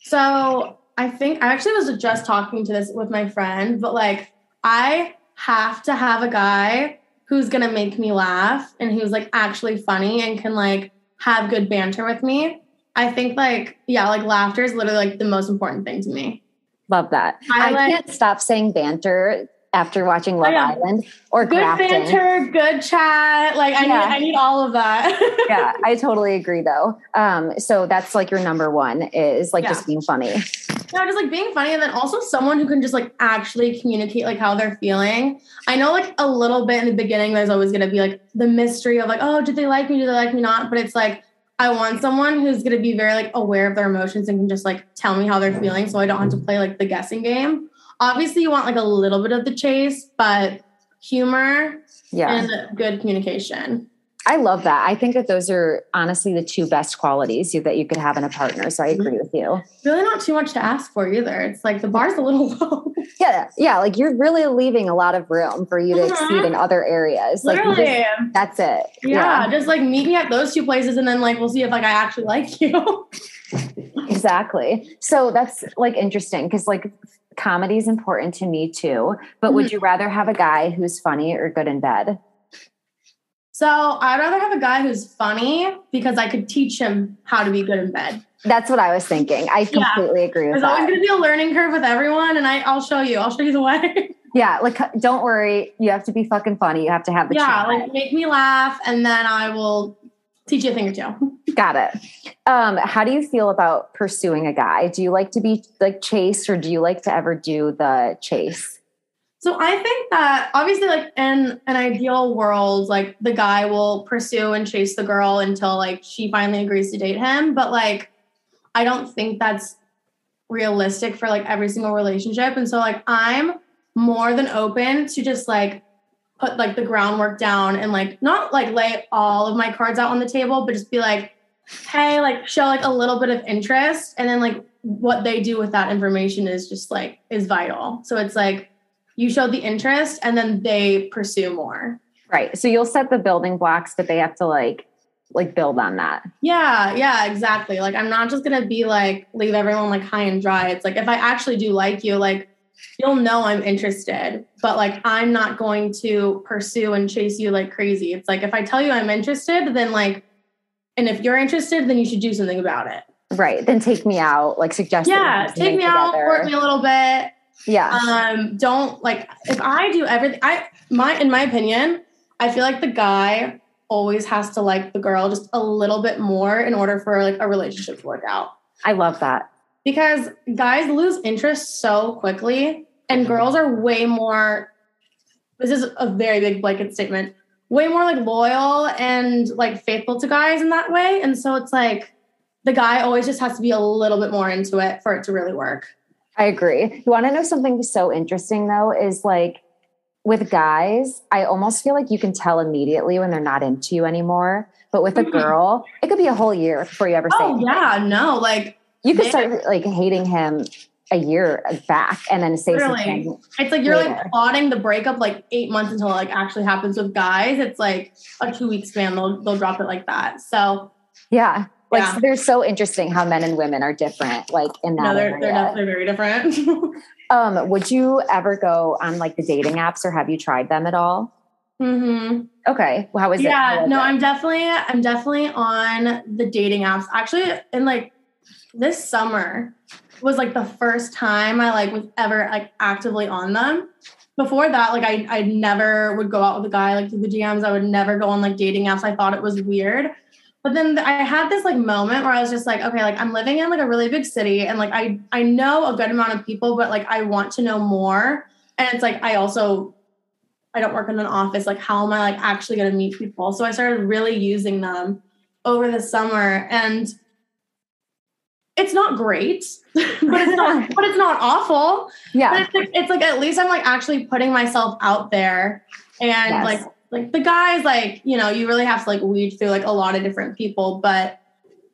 So, I think I actually was just talking to this with my friend, but like I have to have a guy who's gonna make me laugh and who's like actually funny and can like have good banter with me. I think like yeah, like laughter is literally like the most important thing to me. Love that. I, I like, can't stop saying banter after watching Love oh, yeah. Island or good grafting. banter, good chat. Like I yeah. need, I need all of that. *laughs* yeah, I *laughs* totally agree though. Um, so that's like your number one is like yeah. just being funny. Yeah, just like being funny, and then also someone who can just like actually communicate like how they're feeling. I know like a little bit in the beginning, there's always gonna be like the mystery of like, oh, did they like me? Do they like me not? But it's like I want someone who's gonna be very like aware of their emotions and can just like tell me how they're feeling, so I don't have to play like the guessing game obviously you want like a little bit of the chase, but humor yeah. and good communication. I love that. I think that those are honestly the two best qualities that you could have in a partner. So I agree with you. Really not too much to ask for either. It's like the bar's a little *laughs* low. yeah. Yeah. Like you're really leaving a lot of room for you to mm-hmm. exceed in other areas. Literally. Like just, that's it. Yeah, yeah. Just like meet me at those two places and then like we'll see if like I actually like you. *laughs* exactly. So that's like interesting because like comedy is important to me too. But mm-hmm. would you rather have a guy who's funny or good in bed? So I'd rather have a guy who's funny because I could teach him how to be good in bed. That's what I was thinking. I completely yeah. agree with There's that. There's always going to be a learning curve with everyone, and I, I'll show you. I'll show you the way. *laughs* yeah, like don't worry. You have to be fucking funny. You have to have the yeah, like make me laugh, and then I will teach you a thing or two. *laughs* Got it. Um, how do you feel about pursuing a guy? Do you like to be like chased or do you like to ever do the chase? So I think that obviously like in an ideal world, like the guy will pursue and chase the girl until like she finally agrees to date him. But like I don't think that's realistic for like every single relationship. And so like I'm more than open to just like put like the groundwork down and like not like lay all of my cards out on the table, but just be like, hey, like show like a little bit of interest. And then like what they do with that information is just like is vital. So it's like you show the interest and then they pursue more. Right. So you'll set the building blocks, but they have to like like build on that. Yeah, yeah, exactly. Like I'm not just gonna be like leave everyone like high and dry. It's like if I actually do like you, like you'll know I'm interested, but like I'm not going to pursue and chase you like crazy. It's like if I tell you I'm interested, then like, and if you're interested, then you should do something about it. Right. Then take me out, like suggest. Yeah, take me out, work me a little bit. Yeah. Um, don't like if I do everything I my in my opinion, I feel like the guy always has to like the girl just a little bit more in order for like a relationship to work out. I love that because guys lose interest so quickly and girls are way more this is a very big blanket statement way more like loyal and like faithful to guys in that way. And so it's like the guy always just has to be a little bit more into it for it to really work. I agree. You want to know something so interesting though is like with guys, I almost feel like you can tell immediately when they're not into you anymore. But with a mm-hmm. girl, it could be a whole year before you ever say. Oh anything. yeah, no, like you could start like hating him a year back and then say something. It's like you're later. like plotting the breakup like eight months until it like actually happens with guys. It's like a two week span. They'll they'll drop it like that. So yeah. Like yeah. they're so interesting how men and women are different, like in that. No, they're, they're definitely very different. *laughs* um, would you ever go on like the dating apps or have you tried them at all? Mm-hmm. Okay. Well, how is yeah, it? Yeah, no, it? I'm definitely I'm definitely on the dating apps. Actually, in like this summer was like the first time I like was ever like actively on them. Before that, like I I never would go out with a guy like through the DMs. I would never go on like dating apps. I thought it was weird. But then I had this like moment where I was just like, okay, like I'm living in like a really big city and like I I know a good amount of people, but like I want to know more. And it's like I also I don't work in an office. Like, how am I like actually going to meet people? So I started really using them over the summer, and it's not great, but it's not, *laughs* but it's not awful. Yeah, but it's like, it's like at least I'm like actually putting myself out there, and yes. like like the guys, like you know, you really have to like weed through like a lot of different people, but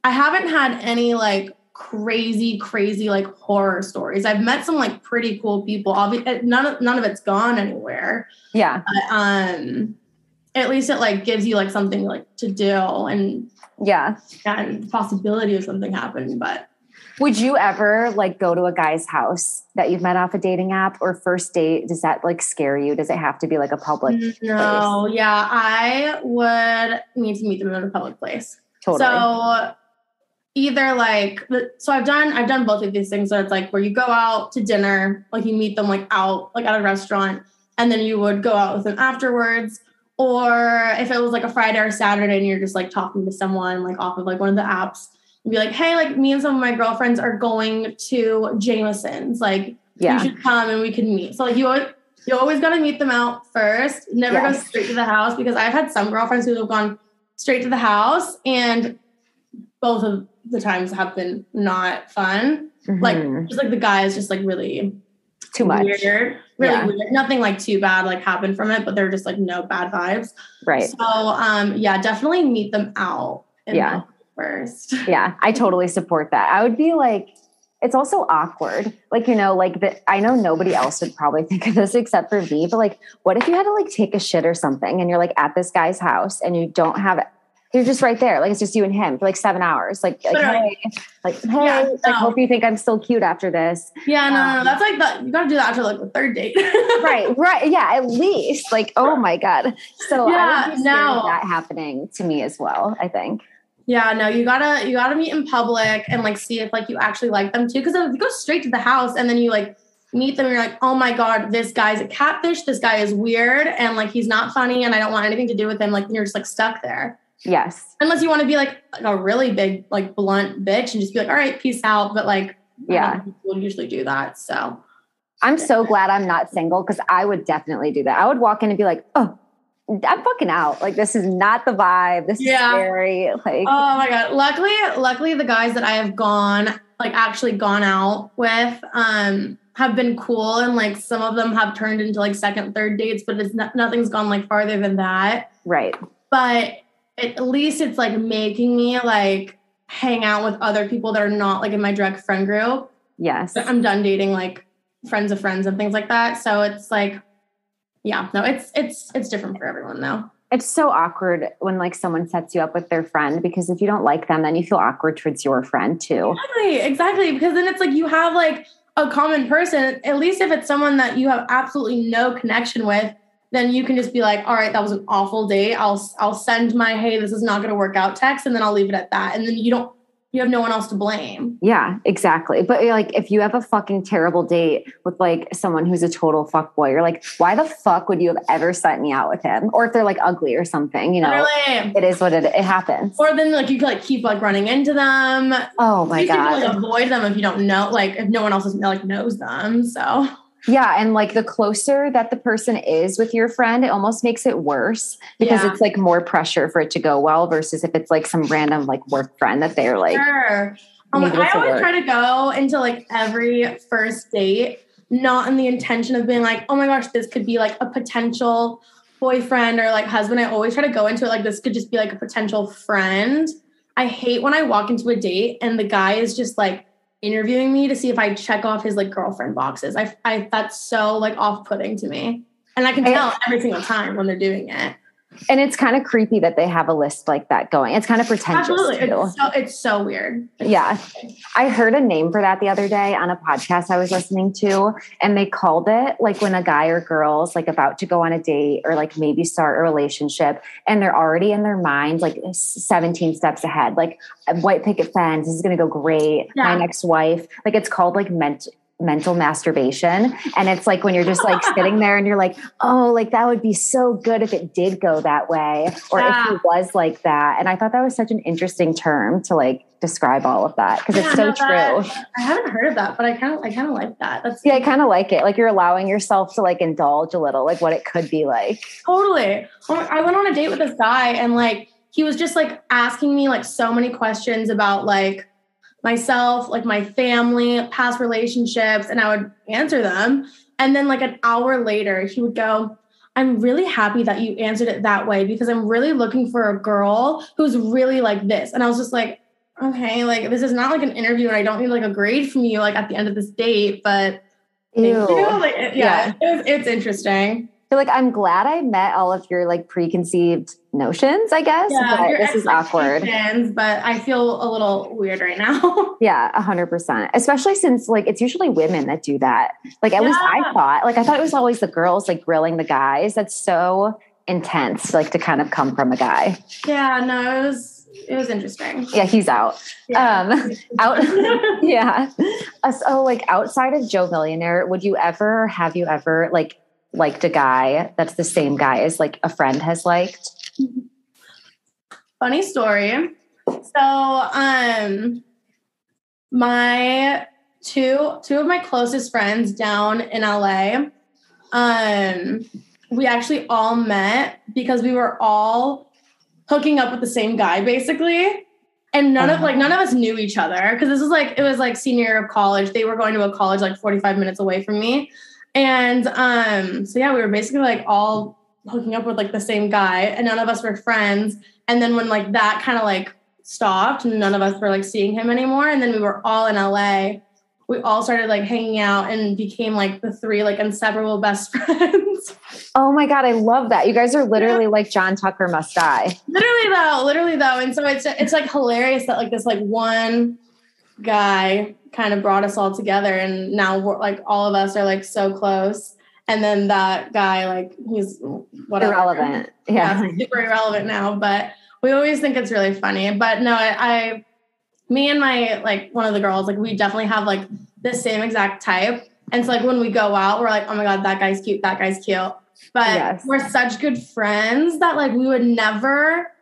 I haven't had any like crazy, crazy like horror stories. I've met some like pretty cool people. Obviously, none of none of it's gone anywhere. Yeah. But, um, at least it like gives you like something like to do and yeah, and possibility of something happening. But would you ever like go to a guy's house that you've met off a dating app or first date? Does that like scare you? Does it have to be like a public? No, place? yeah, I would need to meet them in a public place. Totally. So either like so I've done I've done both of these things. So it's like where you go out to dinner, like you meet them like out like at a restaurant, and then you would go out with them afterwards. Or if it was like a Friday or Saturday and you're just like talking to someone like off of like one of the apps, be like, hey, like me and some of my girlfriends are going to Jameson's. Like yeah. you should come and we can meet. So like you always, you always gotta meet them out first. Never yes. go straight to the house because I've had some girlfriends who have gone straight to the house and both of the times have been not fun. Mm-hmm. Like just like the guy is just like really too much weird, really yeah. weird. Nothing like too bad like happened from it, but they're just like no bad vibes. Right. So um yeah, definitely meet them out. yeah. First. *laughs* Yeah, I totally support that. I would be like, it's also awkward. Like, you know, like that I know nobody else would probably *laughs* think of this except for me, but like, what if you had to like take a shit or something and you're like at this guy's house and you don't have it? you're just right there. Like it's just you and him for like seven hours. Like, like hey, like, hey, yeah, no. I hope you think I'm still cute after this. Yeah, no, um, no. That's like the, you gotta do that after like the third date. *laughs* right, right. Yeah, at least. Like, oh my God. So yeah, no. that happening to me as well, I think. Yeah, no, you gotta you gotta meet in public and like see if like you actually like them too. Cause if you go straight to the house and then you like meet them, you're like, oh my God, this guy's a catfish, this guy is weird, and like he's not funny, and I don't want anything to do with him. Like you're just like stuck there. Yes. Unless you want to be like a really big, like blunt bitch and just be like, all right, peace out. But like, yeah, people usually do that. So I'm so glad I'm not single because I would definitely do that. I would walk in and be like, oh, I'm fucking out. Like this is not the vibe. This yeah. is scary. Like oh my god. Luckily, luckily the guys that I have gone like actually gone out with um have been cool and like some of them have turned into like second, third dates, but it's not, nothing's gone like farther than that. Right. But at least it's like making me like hang out with other people that are not like in my direct friend group. Yes. I'm done dating like friends of friends and things like that. So it's like, yeah, no, it's it's it's different for everyone though. It's so awkward when like someone sets you up with their friend because if you don't like them, then you feel awkward towards your friend too. Exactly, exactly. Because then it's like you have like a common person, at least if it's someone that you have absolutely no connection with, then you can just be like, all right, that was an awful day. I'll I'll send my hey, this is not going to work out text, and then I'll leave it at that. And then you don't you have no one else to blame. Yeah, exactly. But like if you have a fucking terrible date with like someone who's a total fuck boy, you're like, why the fuck would you have ever sent me out with him? Or if they're like ugly or something, you know, really? it is what it, it happens. Or then like you could like keep like running into them. Oh my you god. Can, like, avoid them if you don't know, like if no one else is, like knows them. So Yeah. And like the closer that the person is with your friend, it almost makes it worse because yeah. it's like more pressure for it to go well versus if it's like some random like work friend that they're like. Sure. Um, I always work. try to go into like every first date, not in the intention of being like, oh my gosh, this could be like a potential boyfriend or like husband. I always try to go into it like this could just be like a potential friend. I hate when I walk into a date and the guy is just like, interviewing me to see if I check off his like girlfriend boxes. I, I that's so like off putting to me. And I can tell every single time when they're doing it. And it's kind of creepy that they have a list like that going. It's kind of pretentious. Absolutely. It's so, it's so weird. Yeah. I heard a name for that the other day on a podcast I was listening to, and they called it like when a guy or girl's like about to go on a date or like maybe start a relationship, and they're already in their mind like 17 steps ahead. Like, white picket fence, this is going to go great. Yeah. My next wife. Like, it's called like ment mental masturbation. And it's like when you're just like sitting there and you're like oh like that would be so good if it did go that way or yeah. if it was like that. And i thought that was such an interesting term to like describe all of that because it's so true that, i haven't heard of that but i kind of i kind of like that. That's yeah i kind of like it. Like you're allowing yourself to like indulge a little like what it could be like. Totally. I went on a date with this guy and like he was just like asking me like so many questions about like myself, like my family, past relationships, and I would answer them. And then, like an hour later, he would go, I'm really happy that you answered it that way because I'm really looking for a girl who's really like this. And I was just like, okay, like this is not like an interview and I don't need like a grade from you like at the end of this date, but Ew. Like, yeah, yeah. It's, it's interesting like I'm glad I met all of your like preconceived notions, I guess. Yeah, but this is awkward. But I feel a little weird right now. *laughs* yeah, a hundred percent. Especially since like it's usually women that do that. Like at yeah. least I thought. Like I thought it was always the girls like grilling the guys. That's so intense, like to kind of come from a guy. Yeah, no, it was it was interesting. Yeah, he's out. Yeah. Um *laughs* out *laughs* yeah. Uh, so like outside of Joe Millionaire, would you ever have you ever like liked a guy that's the same guy as like a friend has liked? Funny story. So, um, my two two of my closest friends down in LA, um, we actually all met because we were all hooking up with the same guy, basically. And none of like none of us knew each other because this was like it was like senior year of college. They were going to a college like 45 minutes away from me. And um, so yeah, we were basically like all hooking up with like the same guy, and none of us were friends. And then when like that kind of like stopped, none of us were like seeing him anymore. And then we were all in LA. We all started like hanging out and became like the three like inseparable best *laughs* friends. Oh my god, I love that. You guys are literally yeah. like John Tucker must die. Literally though, literally though. And so it's it's like hilarious that like this like one guy kind of brought us all together and now we're like all of us are like so close. And then that guy like he's whatever. Irrelevant. Yeah, yeah super irrelevant now but we always think it's really funny. But no I, I me and my like one of the girls like we definitely have like the same exact type. And so like when we go out we're like oh my god that guy's cute that guy's cute. But yes. we're such good friends that like we would never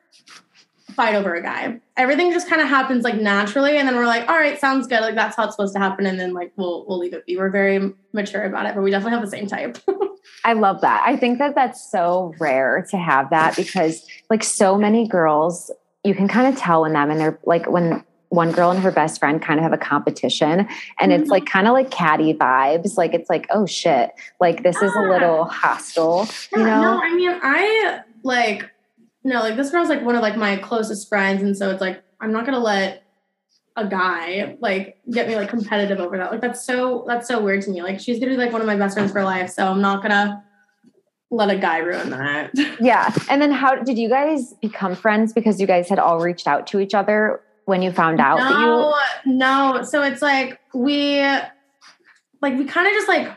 fight over a guy. Everything just kind of happens like naturally, and then we're like, all right, sounds good. Like that's how it's supposed to happen, and then like we'll we'll leave it be. We're very mature about it, but we definitely have the same type. *laughs* I love that. I think that that's so rare to have that because like so many girls, you can kind of tell when them and they're like when one girl and her best friend kind of have a competition and it's like mm-hmm. kind of like catty vibes like it's like oh shit like this is a little hostile you know no i mean i like no, like this girl's like one of like my closest friends, and so it's like I'm not gonna let a guy like get me like competitive over that. Like that's so that's so weird to me. Like she's gonna be like one of my best friends for life, so I'm not gonna let a guy ruin that. *laughs* Yeah. And then how did you guys become friends because you guys had all reached out to each other when you found out no, that you No, so it's like we like we kind of just like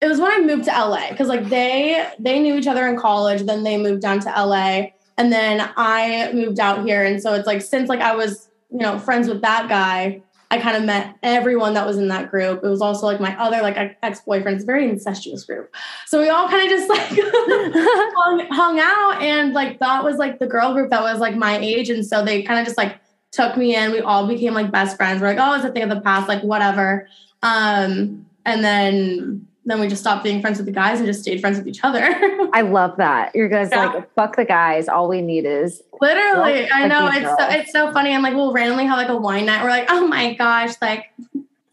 it was when I moved to LA because like they they knew each other in college, then they moved down to LA, and then I moved out here, and so it's like since like I was you know friends with that guy, I kind of met everyone that was in that group. It was also like my other like ex boyfriends, very incestuous group. So we all kind of just *laughs* like hung, hung out, and like that was like the girl group that was like my age, and so they kind of just like took me in. We all became like best friends. We're like, oh, it's a thing of the past, like whatever. Um, and then then we just stopped being friends with the guys and just stayed friends with each other. *laughs* I love that. You guys yeah. like fuck the guys. All we need is literally. I know it's so, it's so funny. And like we'll randomly have like a wine night. We're like, oh my gosh, like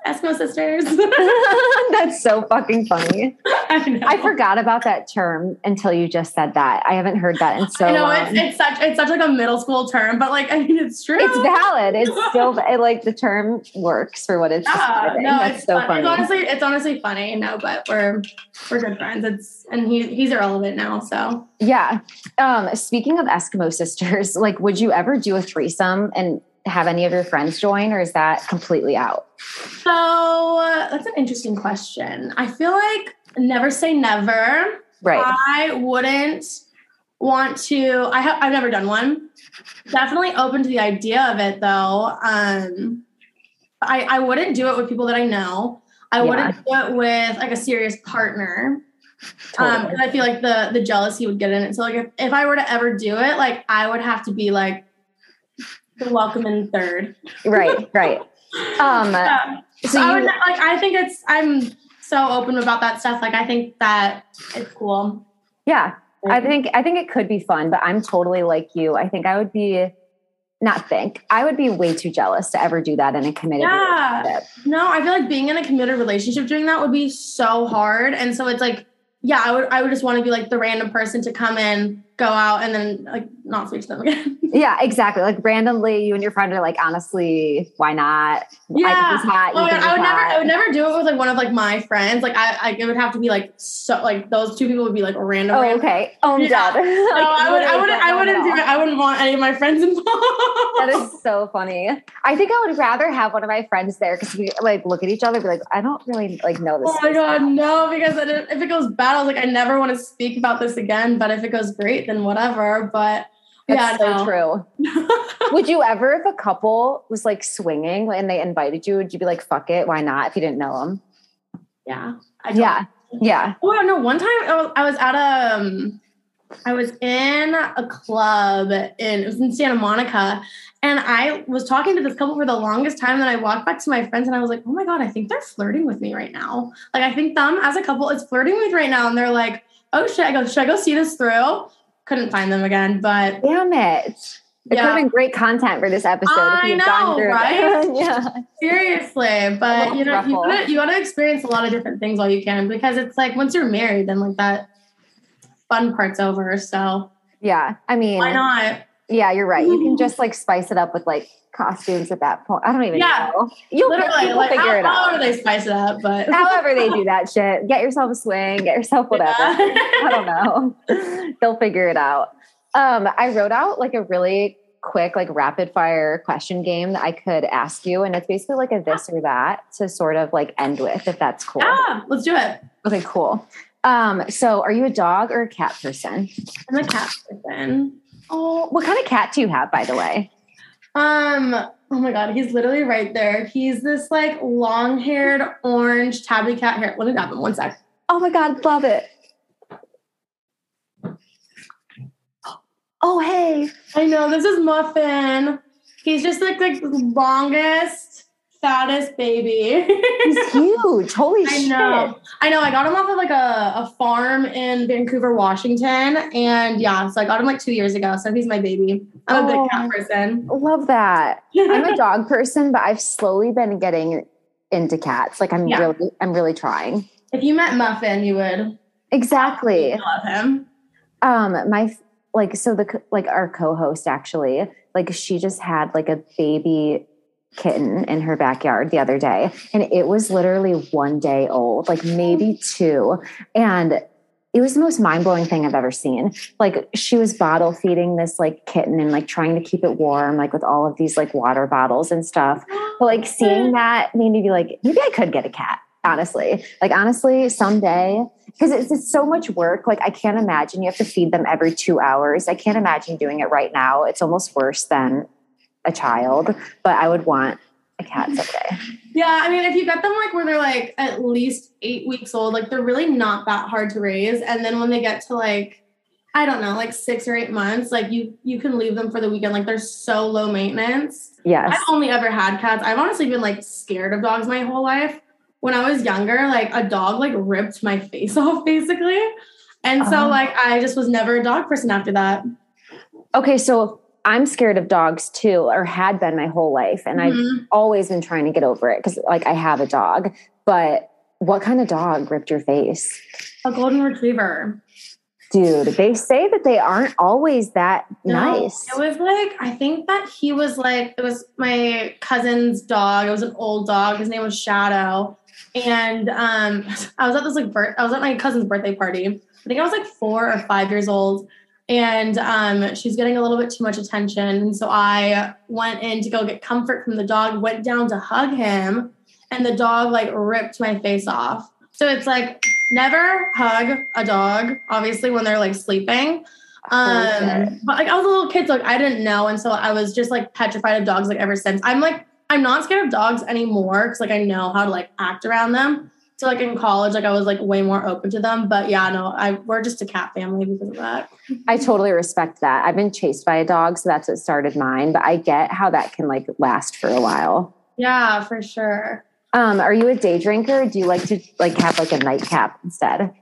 Eskimo sisters. *laughs* *laughs* That's so fucking funny. I, I, forgot about that term until you just said that. I haven't heard that in so I know long. It's, it's such it's such like a middle school term, but like I mean it's true. It's valid. It's *laughs* still it, like the term works for what it's. Yeah, no, That's it's so fun. funny. It's honestly it's honestly funny. No, but we're we're good friends. It's and he he's irrelevant now. So yeah. Um, speaking of Eskimo sisters, like, would you ever do a threesome and have any of your friends join or is that completely out? So uh, that's an interesting question. I feel like never say never. Right. I wouldn't want to, I have, I've never done one. Definitely open to the idea of it though. Um, I, I wouldn't do it with people that I know. I yeah. wouldn't do it with like a serious partner. Um, totally. Um, I feel like the the jealousy would get in it. So like if, if I were to ever do it, like I would have to be like welcome in third. Right, right. Um, *laughs* yeah. so you, I would like. I think it's. I'm so open about that stuff. Like, I think that it's cool. Yeah, I think I think it could be fun, but I'm totally like you. I think I would be not think I would be way too jealous to ever do that in a committed yeah. relationship. No, I feel like being in a committed relationship doing that would be so hard, and so it's like, yeah, I would I would just want to be like the random person to come in go out and then like not speak to them again. *laughs* yeah, exactly. Like randomly, you and your friend are like, honestly, why not? Yeah, I, hat, oh well, I would never, I would never do it with like one of like my friends. Like I, I it would have to be like so like those two people would be like a random. Oh, random. okay. Oh, yeah. *laughs* like, no, I would, I wouldn't, I wouldn't do it. I wouldn't want any of my friends *laughs* involved. that is so funny. I think I would rather have one of my friends there because we like look at each other, be like, I don't really like know this. Oh my god, no! Because if it goes bad, I was like, I never want to speak about this again. But if it goes great, then whatever. But that's yeah, so no. true. *laughs* would you ever, if a couple was like swinging and they invited you, would you be like, fuck it, why not? If you didn't know them? Yeah. yeah. Yeah. Oh no! One time I was at a, um, I was in a club in it was in Santa Monica, and I was talking to this couple for the longest time. Then I walked back to my friends and I was like, "Oh my god, I think they're flirting with me right now. Like I think them as a couple is flirting with right now." And they're like, "Oh shit!" I go, "Should I go see this through?" Couldn't find them again. But damn it. It yeah. could have been great content for this episode. I know, right? *laughs* yeah. Seriously, but you know, you gotta, you gotta experience a lot of different things while you can because it's like once you're married, then like that fun part's over. So yeah, I mean, why not? Yeah, you're right. You can just *laughs* like spice it up with like costumes at that point. I don't even yeah, know. You'll literally like, figure how, it out. However they spice it up, but however they do *laughs* that shit, get yourself a swing, get yourself whatever. Yeah. I don't know. *laughs* They'll figure it out. Um, I wrote out like a really quick, like rapid fire question game that I could ask you, and it's basically like a this or that to sort of like end with, if that's cool. Yeah, let's do it. Okay, cool. Um, so are you a dog or a cat person? I'm a cat person. Oh, what kind of cat do you have, by the way? Um, oh my god, he's literally right there. He's this like long-haired orange tabby cat hair. What did him one sec. Oh my god, love it. Oh hey. I know, this is Muffin. He's just like the longest fattest baby. He's *laughs* huge. Holy I shit. Know. I know. I got him off of like a, a farm in Vancouver, Washington. And yeah, so I got him like two years ago. So he's my baby. I'm oh, a big cat person. Love that. I'm a *laughs* dog person, but I've slowly been getting into cats. Like I'm yeah. really, I'm really trying. If you met Muffin, you would. Exactly. love him. Um, my like so the like our co-host actually like she just had like a baby kitten in her backyard the other day and it was literally one day old like maybe oh. two. And it was the most mind-blowing thing i've ever seen. Like she was bottle feeding this like kitten and like trying to keep it warm like with all of these like water bottles and stuff. *gasps* But like seeing that made me be like maybe i could get a cat honestly. Like honestly someday because it's, it's so much work. Like i can't imagine you have to feed them every two hours. I can't imagine doing it right now. It's almost worse than a child, but I would want a cat *laughs* someday. Yeah, I mean, if you get them like where they're like at least eight weeks old, like they're really not that hard to raise. And then when they get to like, I don't know, like six or eight months, like you you can leave them for the weekend. Like they're so low maintenance. Yes. I've only ever had cats. I've honestly been like scared of dogs my whole life. when I was younger, like a dog like ripped my face *laughs* off basically. And so uh-huh. like I just was never a dog person after that. Okay, so I'm scared of dogs too, or had been my whole life. And mm-hmm. I've always been trying to get over it because like I have a dog. But what kind of dog ripped your face? A golden retriever. Dude, they say that they aren't always that no, nice. It was like, I think that he was like, it was my cousin's dog. It was an old dog. His name was Shadow. And um, *laughs* I was at this like birth, I was at my cousin's birthday party. I think I was like four or five years old and um, she's getting a little bit too much attention. And so I went in to go get comfort from the dog, went down to hug him, and the dog like ripped my face off. So it's like never hug a dog, obviously, when they're like sleeping. Um, but like I was a little kid, so like I didn't know, and so I was just like petrified of dogs like ever since. I'm like I'm not scared of dogs anymore because like I know how to like act around them. So like in college, like I was like way more open to them. But yeah, no, I we're just a cat family because of that. I totally respect that. I've been chased by a dog, so that's what started mine. But I get how that can like last for a while. Yeah, for sure. Um, are you a day drinker? Do you like to like have like a nightcap instead?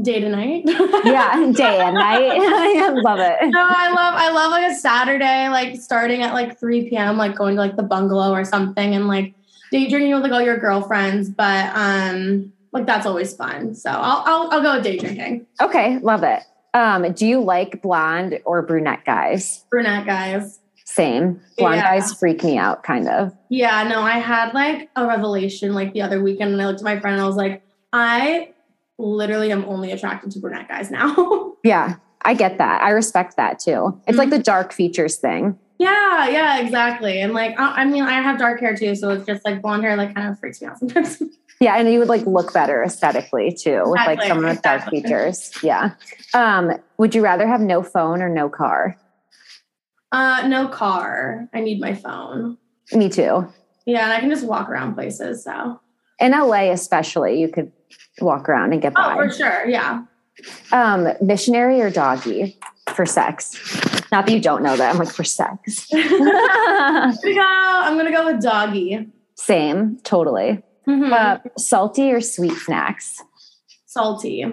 Day to night. *laughs* yeah, day and night. *laughs* I love it. No, I love I love like a Saturday, like starting at like 3 p.m., like going to like the bungalow or something and like day drinking with like all your girlfriends, but um like that's always fun. So I'll I'll, I'll go with day drinking. Okay, love it. Um, do you like blonde or brunette guys? Brunette guys. Same. Blonde yeah. guys freak me out, kind of. Yeah, no, I had like a revelation like the other weekend, and I looked at my friend and I was like, I literally am only attracted to brunette guys now. *laughs* yeah, I get that. I respect that too. It's mm-hmm. like the dark features thing. Yeah, yeah, exactly. And like, I, I mean, I have dark hair too, so it's just like blonde hair, like kind of freaks me out sometimes. *laughs* Yeah, and you would like look better aesthetically too with like someone with dark features. Yeah. Um, would you rather have no phone or no car? Uh, no car. I need my phone. Me too. Yeah, and I can just walk around places. So in LA, especially, you could walk around and get oh, by. Oh, for sure. Yeah. Um, missionary or doggy for sex? Not that you don't know that. I'm like for sex. *laughs* I'm gonna go. I'm gonna go with doggy. Same, totally. Mm-hmm. Uh, salty or sweet snacks? Salty.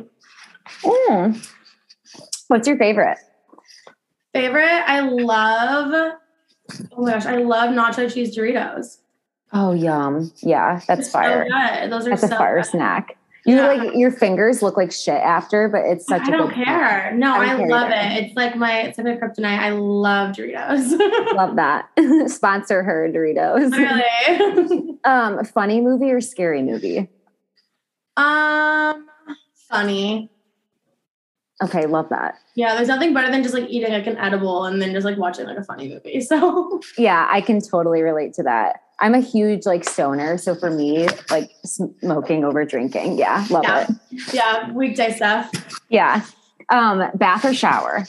Mm. What's your favorite? Favorite? I love. Oh my gosh, I love nacho cheese Doritos. Oh yum! Yeah, that's it's fire. So Those are that's so a fire good. snack. You yeah. like your fingers look like shit after, but it's such I a don't care. No, I, I love it. It's like my it's like my kryptonite. I love Doritos. *laughs* love that. *laughs* Sponsor her Doritos. Really? *laughs* um, funny movie or scary movie? Um, funny. Okay, love that. Yeah, there's nothing better than just like eating like an edible and then just like watching like a funny movie. So yeah, I can totally relate to that. I'm a huge like stoner, so for me, like smoking over drinking, yeah, love yeah. it. Yeah, weekday stuff. Yeah, um, bath or shower.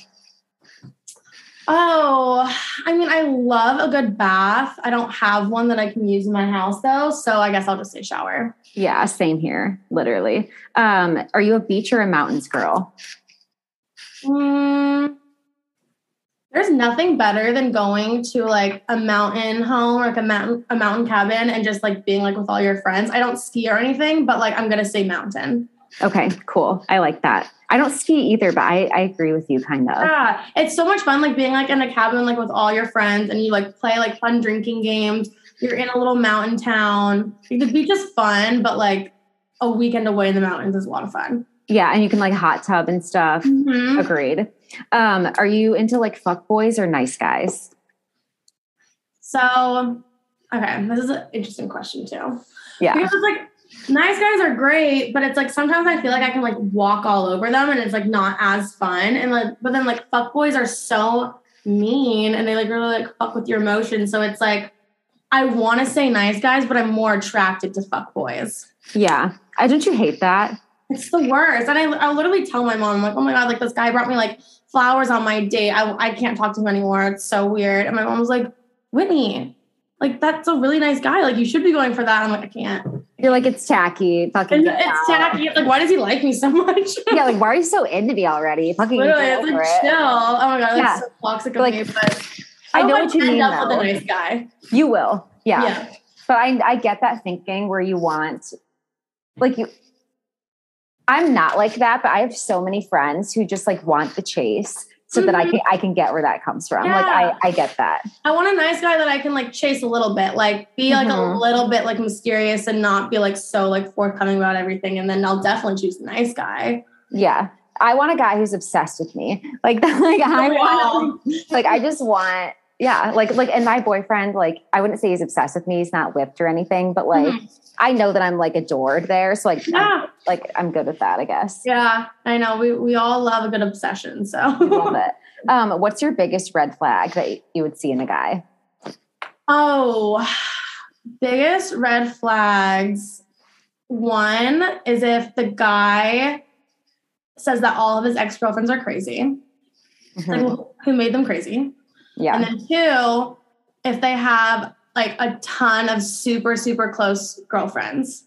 Oh, I mean, I love a good bath. I don't have one that I can use in my house though, so I guess I'll just say shower. Yeah, same here, literally. Um, are you a beach or a mountains girl? Mm, there's nothing better than going to like a mountain home or like a mountain a mountain cabin and just like being like with all your friends. I don't ski or anything, but like I'm gonna say mountain. Okay, cool. I like that. I don't ski either, but I, I agree with you kind of. Yeah, it's so much fun like being like in a cabin like with all your friends and you like play like fun drinking games. You're in a little mountain town. Like, the beach is fun, but like a weekend away in the mountains is a lot of fun. Yeah, and you can like hot tub and stuff. Mm-hmm. Agreed. Um, are you into like fuck boys or nice guys? So, okay, this is an interesting question too. Yeah. Because it's like nice guys are great, but it's like sometimes I feel like I can like walk all over them and it's like not as fun. And like, but then like fuck boys are so mean and they like really like fuck with your emotions. So it's like I want to say nice guys, but I'm more attracted to fuck boys. Yeah. I don't you hate that? It's the worst. And I, I literally tell my mom, I'm like, oh my God, like this guy brought me like flowers on my date. I, I can't talk to him anymore. It's so weird. And my mom was like, Whitney, like that's a really nice guy. Like you should be going for that. I'm like, I can't. You're like, it's tacky. Fucking it's tacky. Like, why does he like me so much? *laughs* yeah, like why are you so into me already? Fucking literally, it's like it. chill. Oh my god, yeah. so toxic of like, me. But I know what you mean. Up with a nice guy. You will. Yeah. yeah. But I I get that thinking where you want like you I'm not like that, but I have so many friends who just like want the chase so mm-hmm. that I mm-hmm. can I can get where that comes from. Yeah. Like I I get that. I want a nice guy that I can like chase a little bit, like be like mm-hmm. a little bit like mysterious and not be like so like forthcoming about everything. And then I'll definitely choose a nice guy. Yeah. I want a guy who's obsessed with me. Like *laughs* like I want like I just want yeah, like like and my boyfriend, like I wouldn't say he's obsessed with me. He's not whipped or anything, but like mm-hmm. I know that I'm like adored there. So like yeah. Like I'm good with that, I guess. Yeah, I know. We we all love a good obsession. So love *laughs* it. Um, what's your biggest red flag that you would see in a guy? Oh, biggest red flags. One is if the guy says that all of his ex girlfriends are crazy, mm-hmm. like who made them crazy. Yeah. And then two, if they have like a ton of super, super close girlfriends.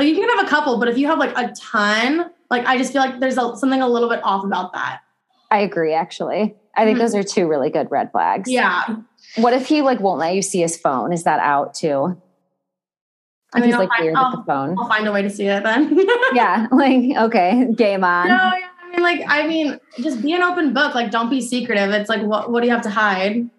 Like you can have a couple, but if you have like a ton, like I just feel like there's a, something a little bit off about that. I agree, actually. I think mm-hmm. those are two really good red flags. Yeah. What if he like won't let you see his phone? Is that out too? I mean, he's I'll like find, weird I'll, with the phone. I'll find a way to see it then. *laughs* yeah, *laughs* like okay, game on. No, yeah, I mean, like, I mean, just be an open book. Like, don't be secretive. It's like, what, what do you have to hide?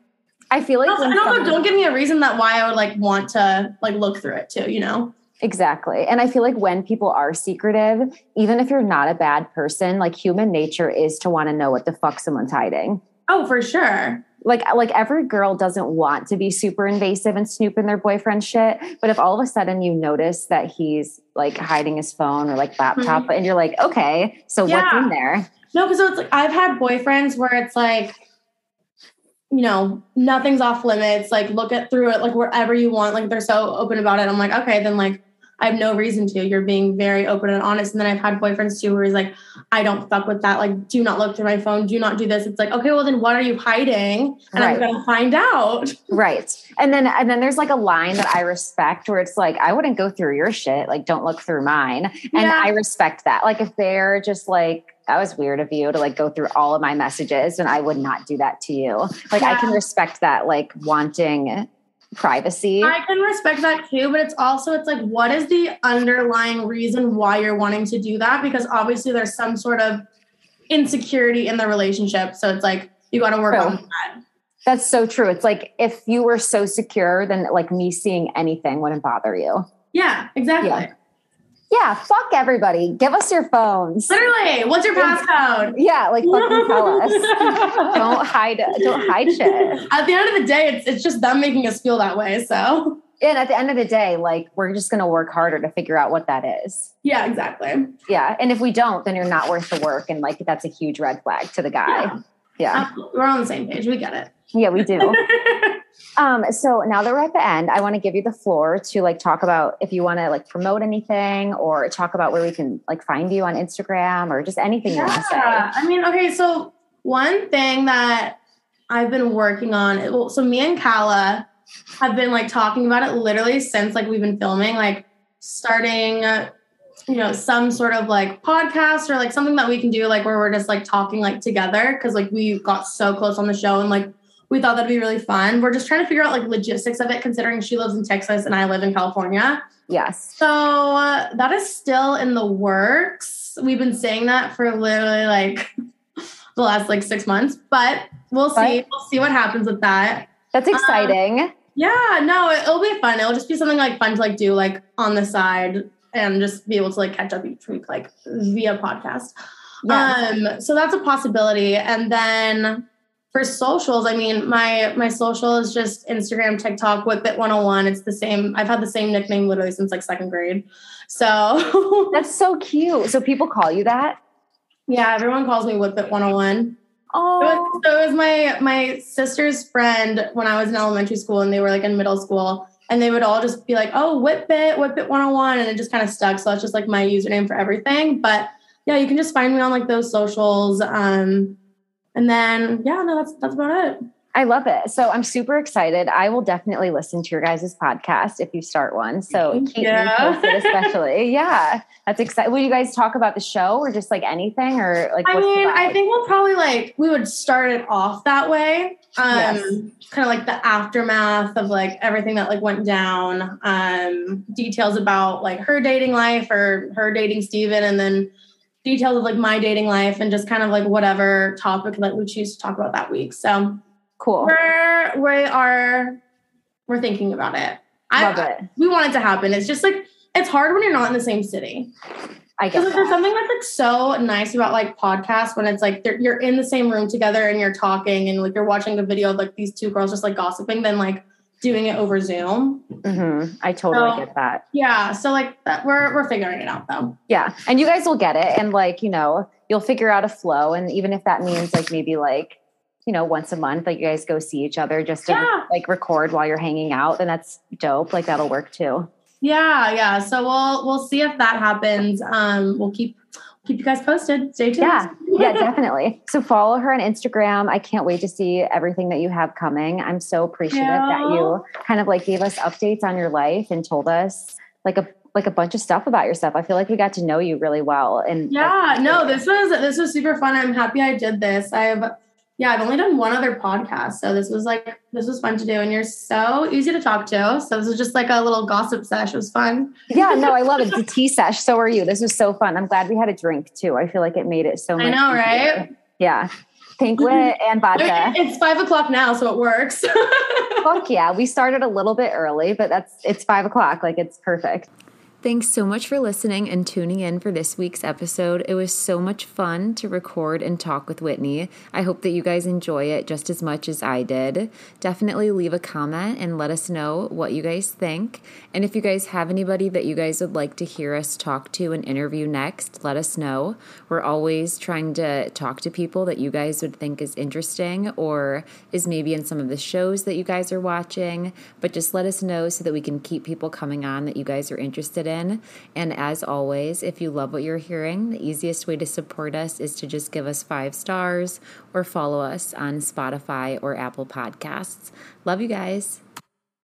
I feel like, and also, don't give me a reason that why I would like want to like look through it too. You know. Exactly. And I feel like when people are secretive, even if you're not a bad person, like human nature is to want to know what the fuck someone's hiding. Oh, for sure. Like like every girl doesn't want to be super invasive and snoop in their boyfriend's shit, but if all of a sudden you notice that he's like hiding his phone or like laptop mm-hmm. and you're like, "Okay, so yeah. what's in there?" No, because it's like I've had boyfriends where it's like you know, nothing's off limits. Like, look at through it, like wherever you want. Like, they're so open about it. I'm like, okay, then like I have no reason to. You're being very open and honest. And then I've had boyfriends too where he's like, I don't fuck with that. Like, do not look through my phone. Do not do this. It's like, okay, well then what are you hiding? And right. I'm gonna find out. *laughs* Right. And then and then there's like a line that I respect where it's like, I wouldn't go through your shit. Like, don't look through mine. And yeah. I respect that. Like if they're just like, that was weird of you to like go through all of my messages and I would not do that to you. Like yeah. I can respect that, like wanting privacy. I can respect that too, but it's also it's like what is the underlying reason why you're wanting to do that? Because obviously there's some sort of insecurity in the relationship. So it's like you got to work true. on that. That's so true. It's like if you were so secure, then like me seeing anything wouldn't bother you. Yeah, exactly. Yeah. Yeah, fuck everybody. Give us your phones. Literally, what's your passcode? Yeah, like fucking tell *laughs* us. don't hide. Don't hide shit. At the end of the day, it's it's just them making us feel that way. So. And at the end of the day, like we're just gonna work harder to figure out what that is. Yeah, exactly. Yeah, and if we don't, then you're not worth the work, and like that's a huge red flag to the guy. Yeah, yeah. Uh, we're on the same page. We get it. Yeah, we do. *laughs* Um, so now that we're at the end, I want to give you the floor to like talk about if you want to like promote anything or talk about where we can like find you on Instagram or just anything yeah. you want to say. I mean, okay, so one thing that I've been working on, well, so me and Kala have been like talking about it literally since like we've been filming, like starting, you know, some sort of like podcast or like something that we can do, like where we're just like talking like together because like we got so close on the show and like we thought that'd be really fun. We're just trying to figure out like logistics of it, considering she lives in Texas and I live in California. Yes. So uh, that is still in the works. We've been saying that for literally like *laughs* the last like six months, but we'll see. We'll see what happens with that. That's um, exciting. Um, yeah, no, it, will be fun. It'll just be something like fun to like do like on the side and just be able to like catch up each week like via podcast. Yes. Um, so that's a possibility. And then for socials, I mean, my my social is just Instagram, TikTok, Whitbit 101. It's the same. I've had the same nickname literally since like second grade. So *laughs* that's so cute. So people call you that? Yeah, everyone calls me Whitbit 101. Oh, it was, so it was my my sister's friend when I was in elementary school, and they were like in middle school, and they would all just be like, "Oh, Whitbit, Whitbit 101," and it just kind of stuck. So that's just like my username for everything. But yeah, you can just find me on like those socials. Um, and then yeah, no, that's that's about it. I love it. So I'm super excited. I will definitely listen to your guys' podcast if you start one. So keep yeah. me posted, *laughs* especially. yeah, that's exciting. Will you guys talk about the show or just like anything or like? I mean, I think we'll probably like we would start it off that way. Um, yes. kind of like the aftermath of like everything that like went down. Um, details about like her dating life or her dating Steven and then details of like my dating life and just kind of like whatever topic that we choose to talk about that week. So cool. We're we are we're thinking about it. Love I, it. We want it to happen. It's just like it's hard when you're not in the same city. I guess like, there's something that's like so nice about like podcasts when it's like you're in the same room together and you're talking and like you're watching a video of like these two girls just like gossiping Then like doing it over Zoom. Mm-hmm. I totally so, get that. Yeah. So like that, we're we're figuring it out though. Yeah, and you guys will get it, and like you know you'll figure out a flow, and even if that means like maybe like you know once a month like you guys go see each other just to yeah. like record while you're hanging out then that's dope like that'll work too yeah, yeah. So we'll we'll see if that happens. Um, we'll keep keep you guys posted. Stay tuned. Yeah, yeah, *laughs* definitely. So follow her on Instagram. I can't wait to see everything that you have coming. I'm so appreciative yeah. that you kind of like gave us updates on your life and told us like a like a bunch of stuff about yourself. I feel like we got to know you really well. And yeah, no, this was this was super fun. I'm happy I did this. I've yeah, I've only done one other podcast. So this was like, this was fun to do. And you're so easy to talk to. So this was just like a little gossip sesh. It was fun. Yeah, no, I love it. It's a *laughs* tea sesh. So are you. This was so fun. I'm glad we had a drink too. I feel like it made it so much. I know, easier. right? Yeah. Pink wit and *laughs* vodka. It's five o'clock now, so it works. *laughs* Fuck yeah. We started a little bit early, but that's it's five o'clock. Like it's perfect. Thanks so much for listening and tuning in for this week's episode. It was so much fun to record and talk with Whitney. I hope that you guys enjoy it just as much as I did. Definitely leave a comment and let us know what you guys think. And if you guys have anybody that you guys would like to hear us talk to and interview next, let us know. We're always trying to talk to people that you guys would think is interesting or is maybe in some of the shows that you guys are watching. But just let us know so that we can keep people coming on that you guys are interested in in. And as always, if you love what you're hearing, the easiest way to support us is to just give us five stars or follow us on Spotify or Apple Podcasts. Love you guys.